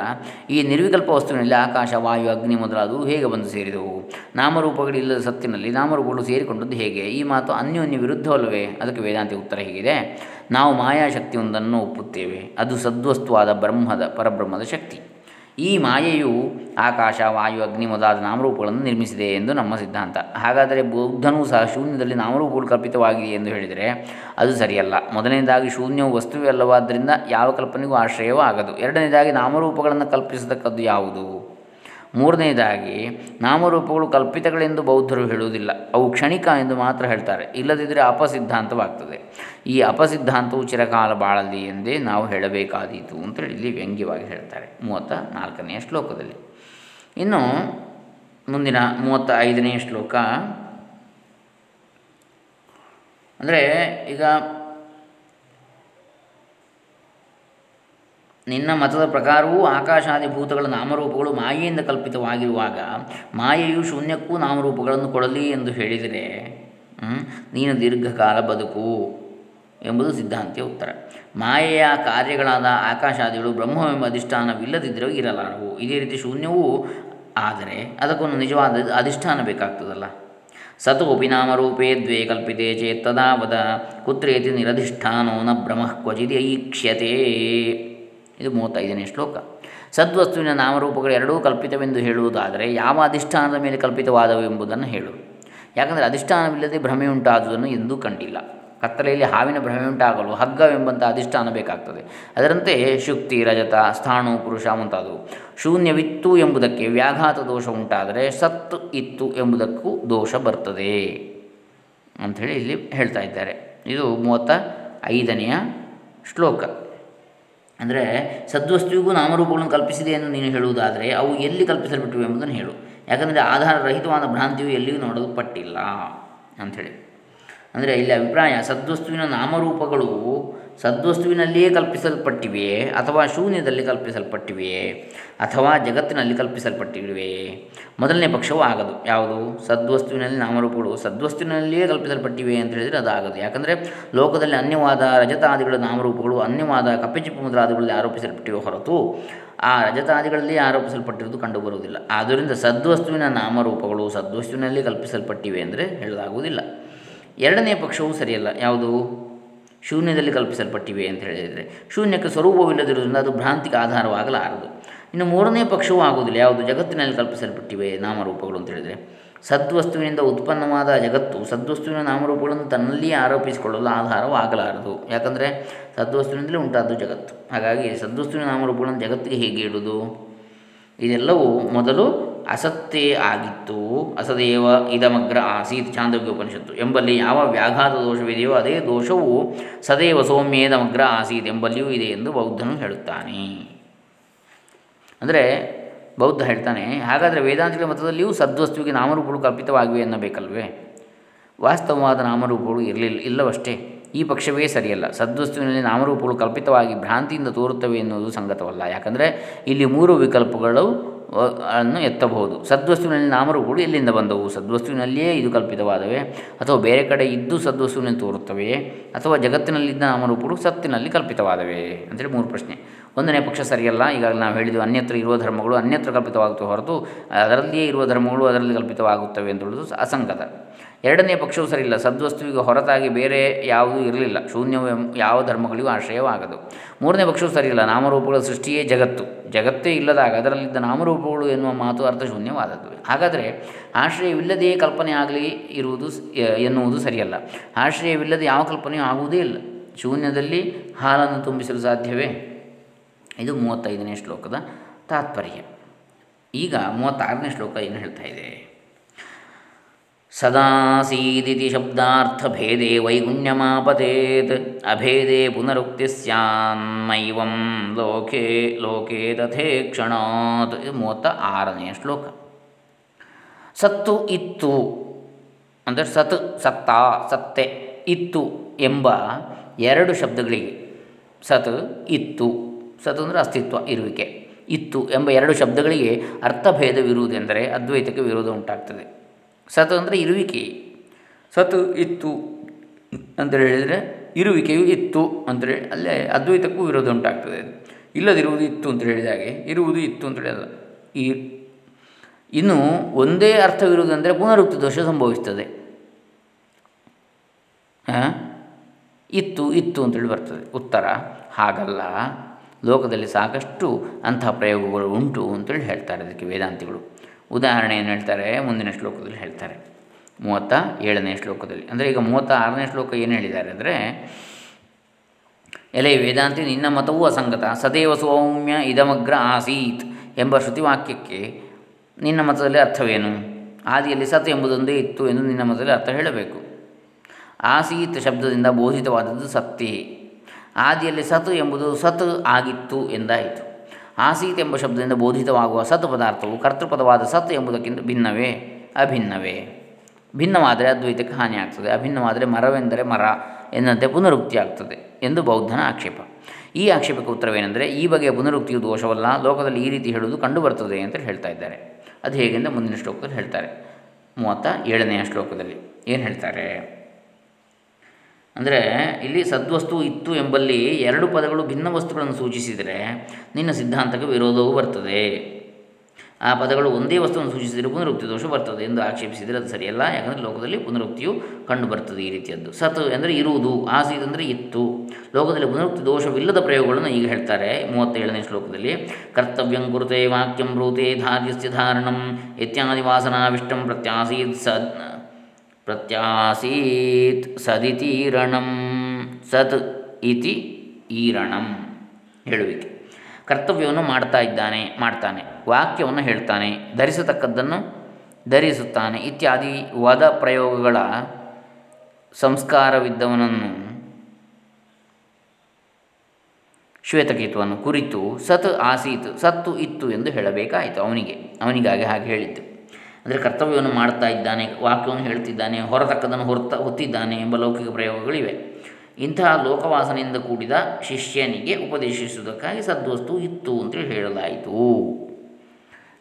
S1: ಈ ನಿರ್ವಿಕಲ್ಪ ವಸ್ತುವಿನಲ್ಲಿ ಆಕಾಶ, ವಾಯು, ಅಗ್ನಿ ಮೊದಲಾದವು ಹೇಗೆ ಬಂದು ಸೇರಿದವು? ನಾಮರೂಪಗಳಿಲ್ಲದ ಸತ್ತಿನಲ್ಲಿ ನಾಮರೂಪಗಳು ಸೇರಿಕೊಂಡದ್ದು ಹೇಗೆ? ಈ ಮಾತು ಅನ್ಯೋನ್ಯ ವಿರುದ್ಧವಲ್ಲವೇ? ಅದಕ್ಕೆ ವೇದಾಂತಿ ಉತ್ತರ ಹೀಗಿದೆ. ನಾವು ಮಾಯಾಶಕ್ತಿಯೊಂದನ್ನು ಒಪ್ಪುತ್ತೇವೆ. ಅದು ಸದ್ವಸ್ತುವಾದ ಬ್ರಹ್ಮದ, ಪರಬ್ರಹ್ಮದ ಶಕ್ತಿ. ಈ ಮಾಯೆಯು ಆಕಾಶ, ವಾಯು, ಅಗ್ನಿ ಮೊದಲಾದ ನಾಮರೂಪಗಳನ್ನು ನಿರ್ಮಿಸಿದೆ ಎಂದು ನಮ್ಮ ಸಿದ್ಧಾಂತ. ಹಾಗಾದರೆ ಬೌದ್ಧನೂ ಸಹ ಶೂನ್ಯದಲ್ಲಿ ನಾಮರೂಪಗಳು ಕಲ್ಪಿತವಾಗಿದೆ ಎಂದು ಹೇಳಿದರೆ ಅದು ಸರಿಯಲ್ಲ. ಮೊದಲನೇದಾಗಿ ಶೂನ್ಯವು ವಸ್ತುವೇ ಅಲ್ಲವಾದ್ದರಿಂದ ಯಾವ ಕಲ್ಪನೆಗೂ ಆಶ್ರಯವೂ ಆಗದು. ಎರಡನೇದಾಗಿ ನಾಮರೂಪಗಳನ್ನು ಕಲ್ಪಿಸತಕ್ಕದ್ದು ಯಾವುದು? ಮೂರನೇದಾಗಿ, ನಾಮರೂಪಗಳು ಕಲ್ಪಿತಗಳೆಂದು ಬೌದ್ಧರು ಹೇಳುವುದಿಲ್ಲ. ಅವು ಕ್ಷಣಿಕ ಎಂದು ಮಾತ್ರ ಹೇಳ್ತಾರೆ. ಇಲ್ಲದಿದ್ದರೆ ಅಪಸಿದ್ಧಾಂತವಾಗ್ತದೆ. ಈ ಅಪಸಿದ್ಧಾಂತವು ಚಿರಕಾಲ ಬಾಳಲಿ ಎಂದೇ ನಾವು ಹೇಳಬೇಕಾದೀತು ಅಂತೇಳಿ ಇಲ್ಲಿ ವ್ಯಂಗ್ಯವಾಗಿ ಹೇಳ್ತಾರೆ. ಮೂವತ್ತ ನಾಲ್ಕನೆಯ ಶ್ಲೋಕದಲ್ಲಿ. ಇನ್ನು ಮುಂದಿನ ಮೂವತ್ತ ಐದನೆಯ ಶ್ಲೋಕ. ಅಂದರೆ ಈಗ ನಿನ್ನ ಮತದ ಪ್ರಕಾರವೂ ಆಕಾಶಾದಿ ಭೂತಗಳ ನಾಮರೂಪಗಳು ಮಾಯೆಯಿಂದ ಕಲ್ಪಿತವಾಗಿರುವಾಗ ಮಾಯೆಯು ಶೂನ್ಯಕ್ಕೂ ನಾಮರೂಪಗಳನ್ನು ಕೊಡಲಿ ಎಂದು ಹೇಳಿದರೆ ನೀನು ದೀರ್ಘಕಾಲ ಬದುಕು ಎಂಬುದು ಸಿದ್ಧಾಂತಿಯ ಉತ್ತರ. ಮಾಯೆಯ ಕಾರ್ಯಗಳಾದ ಆಕಾಶಾದಿಗಳು ಬ್ರಹ್ಮವೆಂಬ ಅಧಿಷ್ಠಾನವಿಲ್ಲದಿದ್ದರೂ ಇರಲಾರವು. ಇದೇ ರೀತಿ ಶೂನ್ಯವೂ ಆದರೆ ಅದಕ್ಕೊಂದು ನಿಜವಾದ ಅಧಿಷ್ಠಾನ ಬೇಕಾಗ್ತದಲ್ಲ. ಸತೋಪಿ ನಾಮರೂಪೇ ದ್ವೇ ಕಲ್ಪಿತೆ ಚೇತ್ ತದಾವದ ಕುತ್ರೇತಿ ನಿರಧಿಷ್ಠಾನೋ ನ ಭ್ರಮಃ ಕ್ವಚಿದೀಕ್ಷ್ಯತೆ ಇದು ಮೂವತ್ತೈದನೇ ಶ್ಲೋಕ. ಸದ್ವಸ್ತುವಿನ ನಾಮರೂಪಗಳು ಎರಡೂ ಕಲ್ಪಿತವೆಂದು ಹೇಳುವುದಾದರೆ ಯಾವ ಅಧಿಷ್ಠಾನದ ಮೇಲೆ ಕಲ್ಪಿತವಾದವು ಎಂಬುದನ್ನು ಹೇಳು. ಯಾಕಂದರೆ ಅಧಿಷ್ಠಾನವಿಲ್ಲದೆ ಭ್ರಮೆ ಉಂಟಾದುದನ್ನು ಎಂದೂ ಕಂಡಿಲ್ಲ. ಕತ್ತಲೆಯಲ್ಲಿ ಹಾವಿನ ಭ್ರಮೆ ಉಂಟಾಗಲು ಹಗ್ಗವೆಂಬಂಥ ಅಧಿಷ್ಠಾನ ಬೇಕಾಗ್ತದೆ. ಅದರಂತೆ ಶುಕ್ತಿ, ರಜತ, ಸ್ಥಾಣು, ಪುರುಷ ಮುಂತಾದವು. ಶೂನ್ಯವಿತ್ತು ಎಂಬುದಕ್ಕೆ ವ್ಯಾಘಾತ ದೋಷ ಉಂಟಾದರೆ ಸತ್ತು ಇತ್ತು ಎಂಬುದಕ್ಕೂ ದೋಷ ಬರ್ತದೆ ಅಂಥೇಳಿ ಇಲ್ಲಿ ಹೇಳ್ತಾ ಇದ್ದಾರೆ. ಇದು ಮೂವತ್ತ ಐದನೆಯ ಶ್ಲೋಕ. ಅಂದರೆ ಸದ್ವಸ್ತುವಿಗೂ ನಾಮರೂಪಗಳನ್ನು ಕಲ್ಪಿಸಿದೆ ಎಂದು ನೀನು ಹೇಳುವುದಾದರೆ ಅವು ಎಲ್ಲಿ ಕಲ್ಪಿಸಲ್ಪಟ್ಟಿವೆ ಎಂಬುದನ್ನು ಹೇಳು. ಯಾಕಂದರೆ ಆಧಾರರಹಿತವಾದ ಭ್ರಾಂತಿಯು ಎಲ್ಲಿಯೂ ನೋಡಲ್ಪಟ್ಟಿಲ್ಲ ಅಂಥೇಳಿ. ಅಂದರೆ ಇಲ್ಲಿ ಅಭಿಪ್ರಾಯ, ಸದ್ವಸ್ತುವಿನ ನಾಮರೂಪಗಳು ಸದ್ವಸ್ತುವಿನಲ್ಲಿಯೇ ಕಲ್ಪಿಸಲ್ಪಟ್ಟಿವೆಯೇ? ಅಥವಾ ಶೂನ್ಯದಲ್ಲಿ ಕಲ್ಪಿಸಲ್ಪಟ್ಟಿವೆಯೇ? ಅಥವಾ ಜಗತ್ತಿನಲ್ಲಿ ಕಲ್ಪಿಸಲ್ಪಟ್ಟಿವೆಯೇ? ಮೊದಲನೇ ಪಕ್ಷವೂ ಆಗದು. ಯಾವುದು? ಸದ್ವಸ್ತುವಿನಲ್ಲಿ ನಾಮರೂಪಗಳು ಸದ್ವಸ್ತುವಿನಲ್ಲಿಯೇ ಕಲ್ಪಿಸಲ್ಪಟ್ಟಿವೆ ಅಂತ ಹೇಳಿದರೆ ಅದು ಆಗದು ಯಾಕಂದರೆ ಲೋಕದಲ್ಲಿ ಅನ್ಯವಾದ ರಜತಾದಿಗಳ ನಾಮರೂಪಗಳು, ಅನ್ಯವಾದ ಕಪ್ಪೆಚಿಪ್ಪು ಮುದ್ರಾದಿಗಳಲ್ಲಿ ಆರೋಪಿಸಲ್ಪಟ್ಟಿವೆ ಹೊರತು ಆ ರಜತಾದಿಗಳಲ್ಲಿ ಆರೋಪಿಸಲ್ಪಟ್ಟಿರುವುದು ಕಂಡುಬರುವುದಿಲ್ಲ. ಆದ್ದರಿಂದ ಸದ್ವಸ್ತುವಿನ ನಾಮರೂಪಗಳು ಸದ್ವಸ್ತುವಿನಲ್ಲಿ ಕಲ್ಪಿಸಲ್ಪಟ್ಟಿವೆ ಅಂದರೆ ಹೇಳಲಾಗುವುದಿಲ್ಲ. ಎರಡನೇ ಪಕ್ಷವೂ ಸರಿಯಲ್ಲ. ಯಾವುದು? ಶೂನ್ಯದಲ್ಲಿ ಕಲ್ಪಿಸಲ್ಪಟ್ಟಿವೆ ಅಂತ ಹೇಳಿದರೆ ಶೂನ್ಯಕ್ಕೆ ಸ್ವರೂಪವಿಲ್ಲದಿರುವುದರಿಂದ ಅದು ಭ್ರಾಂತಿಗೆ ಆಧಾರವಾಗಲಾರದು. ಇನ್ನು ಮೂರನೇ ಪಕ್ಷವೂ ಆಗುವುದಿಲ್ಲ. ಯಾವುದು ಜಗತ್ತಿನಲ್ಲಿ ಕಲ್ಪಿಸಲ್ಪಟ್ಟಿವೆ ನಾಮರೂಪಗಳು ಅಂತ ಹೇಳಿದರೆ. ಸದ್ವಸ್ತುವಿನಿಂದ ಉತ್ಪನ್ನವಾದ ಜಗತ್ತು, ಸದ್ವಸ್ತುವಿನ ನಾಮರೂಪಗಳನ್ನು ತನ್ನಲ್ಲಿಯೇ ಆರೋಪಿಸಿಕೊಳ್ಳಲು ಆಧಾರವಾಗಲಾರದು. ಯಾಕಂದರೆ ಸದ್ವಸ್ತುವಿನಿಂದಲೇ ಉಂಟಾದ್ದು ಜಗತ್ತು. ಹಾಗಾಗಿ ಸದ್ವಸ್ತುವಿನ ನಾಮರೂಪಗಳನ್ನು ಜಗತ್ತಿಗೆ ಹೇಗೆ ಇಡುವುದು? ಇದೆಲ್ಲವೂ ಮೊದಲು ಅಸತ್ತೇ ಆಗಿತ್ತು. ಅಸದೇವ ಇದಮಗ್ರ ಆಸೀತ್ ಚಾಂದೋಗ್ಯ ಉಪನಿಷತ್ತು ಎಂಬಲ್ಲಿ ಯಾವ ವ್ಯಾಘಾತ ದೋಷವಿದೆಯೋ ಅದೇ ದೋಷವು ಸದೇವ ಸೌಮ್ಯೇದಮಗ್ರ ಆಸೀತ್ ಎಂಬಲ್ಲಿಯೂ ಇದೆ ಎಂದು ಬೌದ್ಧನು ಹೇಳುತ್ತಾನೆ. ಅಂದರೆ ಬೌದ್ಧ ಹೇಳ್ತಾನೆ, ಹಾಗಾದರೆ ವೇದಾಂತಿಗಳ ಮತದಲ್ಲಿಯೂ ಸದ್ವಸ್ತುವಿಗೆ ನಾಮರೂಪಗಳು ಕಲ್ಪಿತವಾಗಿವೆ ಎನ್ನಬೇಕಲ್ವೇ ವಾಸ್ತವವಾದ ನಾಮರೂಪಗಳು ಇರಲಿಲ್ಲ ಇಲ್ಲವಷ್ಟೇ? ಈ ಪಕ್ಷವೇ ಸರಿಯಲ್ಲ. ಸದ್ವಸ್ತುವಿನಲ್ಲಿ ನಾಮರೂಪಗಳು ಕಲ್ಪಿತವಾಗಿ ಭ್ರಾಂತಿಯಿಂದ ತೋರುತ್ತವೆ ಎನ್ನುವುದು ಸಂಗತವಲ್ಲ. ಯಾಕಂದರೆ ಇಲ್ಲಿ ಮೂರು ವಿಕಲ್ಪಗಳು ಅನ್ನು ಎತ್ತಬಹುದು. ಸದ್ವಸ್ತುವಿನಲ್ಲಿ ನಾಮರೂಪಗಳು ಎಲ್ಲಿಂದ ಬಂದವು? ಸದ್ವಸ್ತುವಿನಲ್ಲಿಯೇ ಇದು ಕಲ್ಪಿತವಾದವೆ? ಅಥವಾ ಬೇರೆ ಕಡೆ ಇದ್ದು ಸದ್ವಸ್ತುವಿನಲ್ಲಿ ತೋರುತ್ತವೆಯೇ? ಅಥವಾ ಜಗತ್ತಿನಲ್ಲಿದ್ದ ನಾಮರೂಪಗಳು ಸತ್ತಿನಲ್ಲಿ ಕಲ್ಪಿತವಾದವೆ? ಅಂತೇಳಿ ಮೂರು ಪ್ರಶ್ನೆ. ಒಂದನೇ ಪಕ್ಷ ಸರಿಯಲ್ಲ. ಈಗಾಗಲೇ ನಾವು ಹೇಳಿದ್ದು ಅನ್ಯತ್ರ ಇರುವ ಧರ್ಮಗಳು ಅನ್ಯತ್ರ ಕಲ್ಪಿತವಾಗುತ್ತೆ ಹೊರತು ಅದರಲ್ಲಿಯೇ ಇರುವ ಧರ್ಮಗಳು ಅದರಲ್ಲಿ ಕಲ್ಪಿತವಾಗುತ್ತವೆ ಅಂತ ಹೇಳೋದು ಅಸಂಗತ. ಎರಡನೇ ಪಕ್ಷವು ಸರಿಯಿಲ್ಲ. ಸದ್ವಸ್ತುವಿಗೆ ಹೊರತಾಗಿ ಬೇರೆ ಯಾವುದೂ ಇರಲಿಲ್ಲ. ಶೂನ್ಯವು ಯಾವ ಧರ್ಮಗಳಿಗೂ ಆಶ್ರಯವಾಗದು ಮೂರನೇ ಪಕ್ಷವು ಸರಿಯಿಲ್ಲ. ನಾಮರೂಪಗಳ ಸೃಷ್ಟಿಯೇ ಜಗತ್ತು. ಜಗತ್ತೇ ಇಲ್ಲದಾಗ ಅದರಲ್ಲಿದ್ದ ನಾಮರೂಪಗಳು ಎನ್ನುವ ಮಾತು ಅರ್ಥಶೂನ್ಯವಾದದ್ದು ಹಾಗಾದರೆ ಆಶ್ರಯವಿಲ್ಲದೆಯೇ ಕಲ್ಪನೆ ಆಗಲಿ ಇರುವುದು ಎನ್ನುವುದು ಸರಿಯಲ್ಲ. ಆಶ್ರಯವಿಲ್ಲದೆ ಯಾವ ಕಲ್ಪನೆಯೂ ಆಗುವುದೇ ಇಲ್ಲ. ಶೂನ್ಯದಲ್ಲಿ ಹಾಲನ್ನು ತುಂಬಿಸಲು ಸಾಧ್ಯವೇ? ಇದು ಮೂವತ್ತೈದನೇ ಶ್ಲೋಕದ ತಾತ್ಪರ್ಯ. ಈಗ ಮೂವತ್ತಾರನೇ ಶ್ಲೋಕ ಏನು ಹೇಳ್ತಾ ಇದೆ? ಸದಾಸೀದಿತಿ ಶಬ್ದಾರ್ಥಭೇದೆ ವೈಗುಣ್ಯಮಾಪತೇತ್ ಅಭೇದೆ ಪುನರುಕ್ತಿ ಸ್ಯಾನ್ಮೈವಂ ಲೋಕೆ ಲೋಕೆ ತಥೇ ಕ್ಷಣಾತ್ ಇದು ಮೂವತ್ತ ಆರನೇ ಶ್ಲೋಕ. ಸತ್ತು, ಇತ್ತು, ಅಂದರೆ ಸತ್, ಸತ್ತ, ಸತ್ತೆ, ಇತ್ತು ಎಂಬ ಎರಡು ಶಬ್ದಗಳಿಗೆ ಸತ್, ಇತ್ತು, ಸತ್ ಅಂದರೆ ಅಸ್ತಿತ್ವ, ಇರುವಿಕೆ. ಇತ್ತು ಎಂಬ ಎರಡು ಶಬ್ದಗಳಿಗೆ ಅರ್ಥಭೇದವಿರುವುದೆಂದರೆ ಅದ್ವೈತಕ್ಕೆ ವಿರೋಧ ಉಂಟಾಗ್ತದೆ. ಸತ್ ಅಂದರೆ ಇರುವಿಕೆ. ಸತ್ ಇತ್ತು ಅಂತ ಹೇಳಿದರೆ ಇರುವಿಕೆಯು ಇತ್ತು ಅಂದರೆ ಅಲ್ಲೇ ಅದ್ವೈತಕ್ಕೂ ವಿರೋಧ ಉಂಟಾಗ್ತದೆ. ಇಲ್ಲದಿರುವುದು ಇತ್ತು ಅಂತ ಹೇಳಿದ ಹಾಗೆ, ಇರುವುದು ಇತ್ತು ಅಂತ ಹೇಳಿದ ಈ ಇನ್ನು ಒಂದೇ ಅರ್ಥವಿರುವುದಂದರೆ ಪುನರುಕ್ತಿ ದೋಷ ಸಂಭವಿಸ್ತದೆ. ಇತ್ತು ಇತ್ತು ಅಂತೇಳಿ ಬರ್ತದೆ. ಉತ್ತರ, ಹಾಗಲ್ಲ. ಲೋಕದಲ್ಲಿ ಸಾಕಷ್ಟು ಅಂಥ ಪ್ರಯೋಗಗಳು ಉಂಟು ಅಂತೇಳಿ ಹೇಳ್ತಾರೆ ಅದಕ್ಕೆ ವೇದಾಂತಿಗಳು. ಉದಾಹರಣೆ ಏನು ಹೇಳ್ತಾರೆ, ಮುಂದಿನ ಶ್ಲೋಕದಲ್ಲಿ ಹೇಳ್ತಾರೆ. ಮೂವತ್ತ ಏಳನೇ ಶ್ಲೋಕದಲ್ಲಿ. ಅಂದರೆ ಈಗ ಮೂವತ್ತ ಆರನೇ ಶ್ಲೋಕ ಏನು ಹೇಳಿದ್ದಾರೆ ಅಂದರೆ, ಎಲೆ ವೇದಾಂತಿ ನಿನ್ನ ಮತವೂ ಅಸಂಗತ, ಸದೇವ ಸೌಮ್ಯ ಇದಮಗ್ರ ಆಸೀತ್ ಎಂಬ ಶ್ರುತಿವಾಕ್ಯಕ್ಕೆ ನಿನ್ನ ಮತದಲ್ಲಿ ಅರ್ಥವೇನು? ಆದಿಯಲ್ಲಿ ಸತ್ ಎಂಬುದೊಂದೇ ಇತ್ತು ಎಂದು ನಿನ್ನ ಮತದಲ್ಲಿ ಅರ್ಥ ಹೇಳಬೇಕು. ಆಸೀತ್ ಶಬ್ದದಿಂದ ಬೋಧಿತವಾದದ್ದು ಸತ್ತೇ. ಆದಿಯಲ್ಲಿ ಸತ್ ಎಂಬುದು ಸತ್ ಆಗಿತ್ತು ಎಂದಾಯಿತು. ಆಸೀತ್ ಎಂಬ ಶಬ್ದದಿಂದ ಬೋಧಿತವಾಗುವ ಸತ್ ಪದಾರ್ಥವು ಕರ್ತೃಪದವಾದ ಸತ್ ಎಂಬುದಕ್ಕಿಂತ ಭಿನ್ನವೇ, ಅಭಿನ್ನವೇ. ಭಿನ್ನವಾದರೆ ಅದ್ವೈತಕ್ಕೆ ಹಾನಿಯಾಗ್ತದೆ ಅಭಿನ್ನವಾದರೆ ಮರವೆಂದರೆ ಮರ ಎಂದಂತೆ ಪುನರುಕ್ತಿ ಆಗ್ತದೆ ಎಂದು ಬೌದ್ಧನ ಆಕ್ಷೇಪ. ಈ ಆಕ್ಷೇಪಕ್ಕೆ ಉತ್ತರವೇನೆಂದರೆ, ಈ ಬಗೆಯ ಪುನರುಕ್ತಿಯು ದೋಷವಲ್ಲ, ಲೋಕದಲ್ಲಿ ಈ ರೀತಿ ಹೇಳುವುದು ಕಂಡುಬರ್ತದೆ ಅಂತ ಹೇಳ್ತಾ ಇದ್ದಾರೆ. ಅದು ಹೇಗೆಂದರೆ ಮುಂದಿನ ಶ್ಲೋಕದಲ್ಲಿ ಹೇಳ್ತಾರೆ. ಮೂವತ್ತ ಏಳನೆಯ ಶ್ಲೋಕದಲ್ಲಿ ಏನು ಹೇಳ್ತಾರೆ? ಅಂದರೆ ಇಲ್ಲಿ ಸದ್ವಸ್ತು ಇತ್ತು ಎಂಬಲ್ಲಿ ಎರಡು ಪದಗಳು ಭಿನ್ನ ವಸ್ತುಗಳನ್ನು ಸೂಚಿಸಿದರೆ ನಿನ್ನ ಸಿದ್ಧಾಂತಕ್ಕೆ ವಿರೋಧವೂ ಬರ್ತದೆ. ಆ ಪದಗಳು ಒಂದೇ ವಸ್ತುವನ್ನು ಸೂಚಿಸಿದರೆ ಪುನರುಕ್ತಿ ದೋಷ ಬರ್ತದೆ ಎಂದು ಆಕ್ಷೇಪಿಸಿದರೆ ಅದು ಸರಿಯಲ್ಲ, ಯಾಕಂದರೆ ಲೋಕದಲ್ಲಿ ಪುನರುಕ್ತಿಯು ಕಂಡು ಬರ್ತದೆ ಈ ರೀತಿಯದ್ದು. ಸತ್ ಅಂದರೆ ಇರುವುದು ಆಸೀತ್ ಅಂದರೆ ಇತ್ತು. ಲೋಕದಲ್ಲಿ ಪುನರುಕ್ತಿ ದೋಷವಿಲ್ಲದ ಪ್ರಯೋಗಗಳನ್ನು ಈಗ ಹೇಳ್ತಾರೆ ಮೂವತ್ತೇಳನೇ ಶ್ಲೋಕದಲ್ಲಿ. ಕರ್ತವ್ಯಂ ಕುರುತೆ ವಾಕ್ಯಂ ಬ್ರೂತೆ ಧಾರ್ಯಸ್ಯ ಧಾರಣಂ ಇತ್ಯಾದಿ ವಾಸನಾವಿಷ್ಟಂ ಪ್ರತ್ಯಾಸೀತ್ ಪ್ರತ್ಯಾಸೀತ್ ಸದಿತೀರಣಂ ಸತ್ ಇತಿ ಈರಣಂ ಹೇಳುವಿಕೆ. ಕರ್ತವ್ಯವನ್ನು ಮಾಡ್ತಾ ಇದ್ದಾನೆ, ಮಾಡ್ತಾನೆ, ವಾಕ್ಯವನ್ನು ಹೇಳ್ತಾನೆ, ಧರಿಸತಕ್ಕದ್ದನ್ನು ಧರಿಸುತ್ತಾನೆ ಇತ್ಯಾದಿ ವದ ಪ್ರಯೋಗಗಳ ಸಂಸ್ಕಾರವಿದ್ದವನನ್ನು ಶ್ವೇತಕೇತುವನ್ನು ಕುರಿತು ಸತ್ ಆಸೀತ್, ಸತ್ತು ಇತ್ತು ಎಂದು ಹೇಳಬೇಕಾಯಿತು ಅವನಿಗೆ, ಅವನಿಗಾಗಿ ಹಾಗೆ ಹೇಳಿದ್ದು. ಅಂದರೆ ಕರ್ತವ್ಯವನ್ನು ಮಾಡ್ತಾ ಇದ್ದಾನೆ, ವಾಕ್ಯವನ್ನು ಹೇಳ್ತಿದ್ದಾನೆ ಹೊರತಕ್ಕದನ್ನು ಹೊರತ ಹೊತ್ತಿದ್ದಾನೆ ಎಂಬ ಲೌಕಿಕ ಪ್ರಯೋಗಗಳಿವೆ. ಇಂತಹ ಲೋಕವಾಸನೆಯಿಂದ ಕೂಡಿದ ಶಿಷ್ಯನಿಗೆ ಉಪದೇಶಿಸುವುದಕ್ಕಾಗಿ ಸದ್ವಸ್ತು ಇತ್ತು ಅಂತೇಳಿ ಹೇಳಲಾಯಿತು.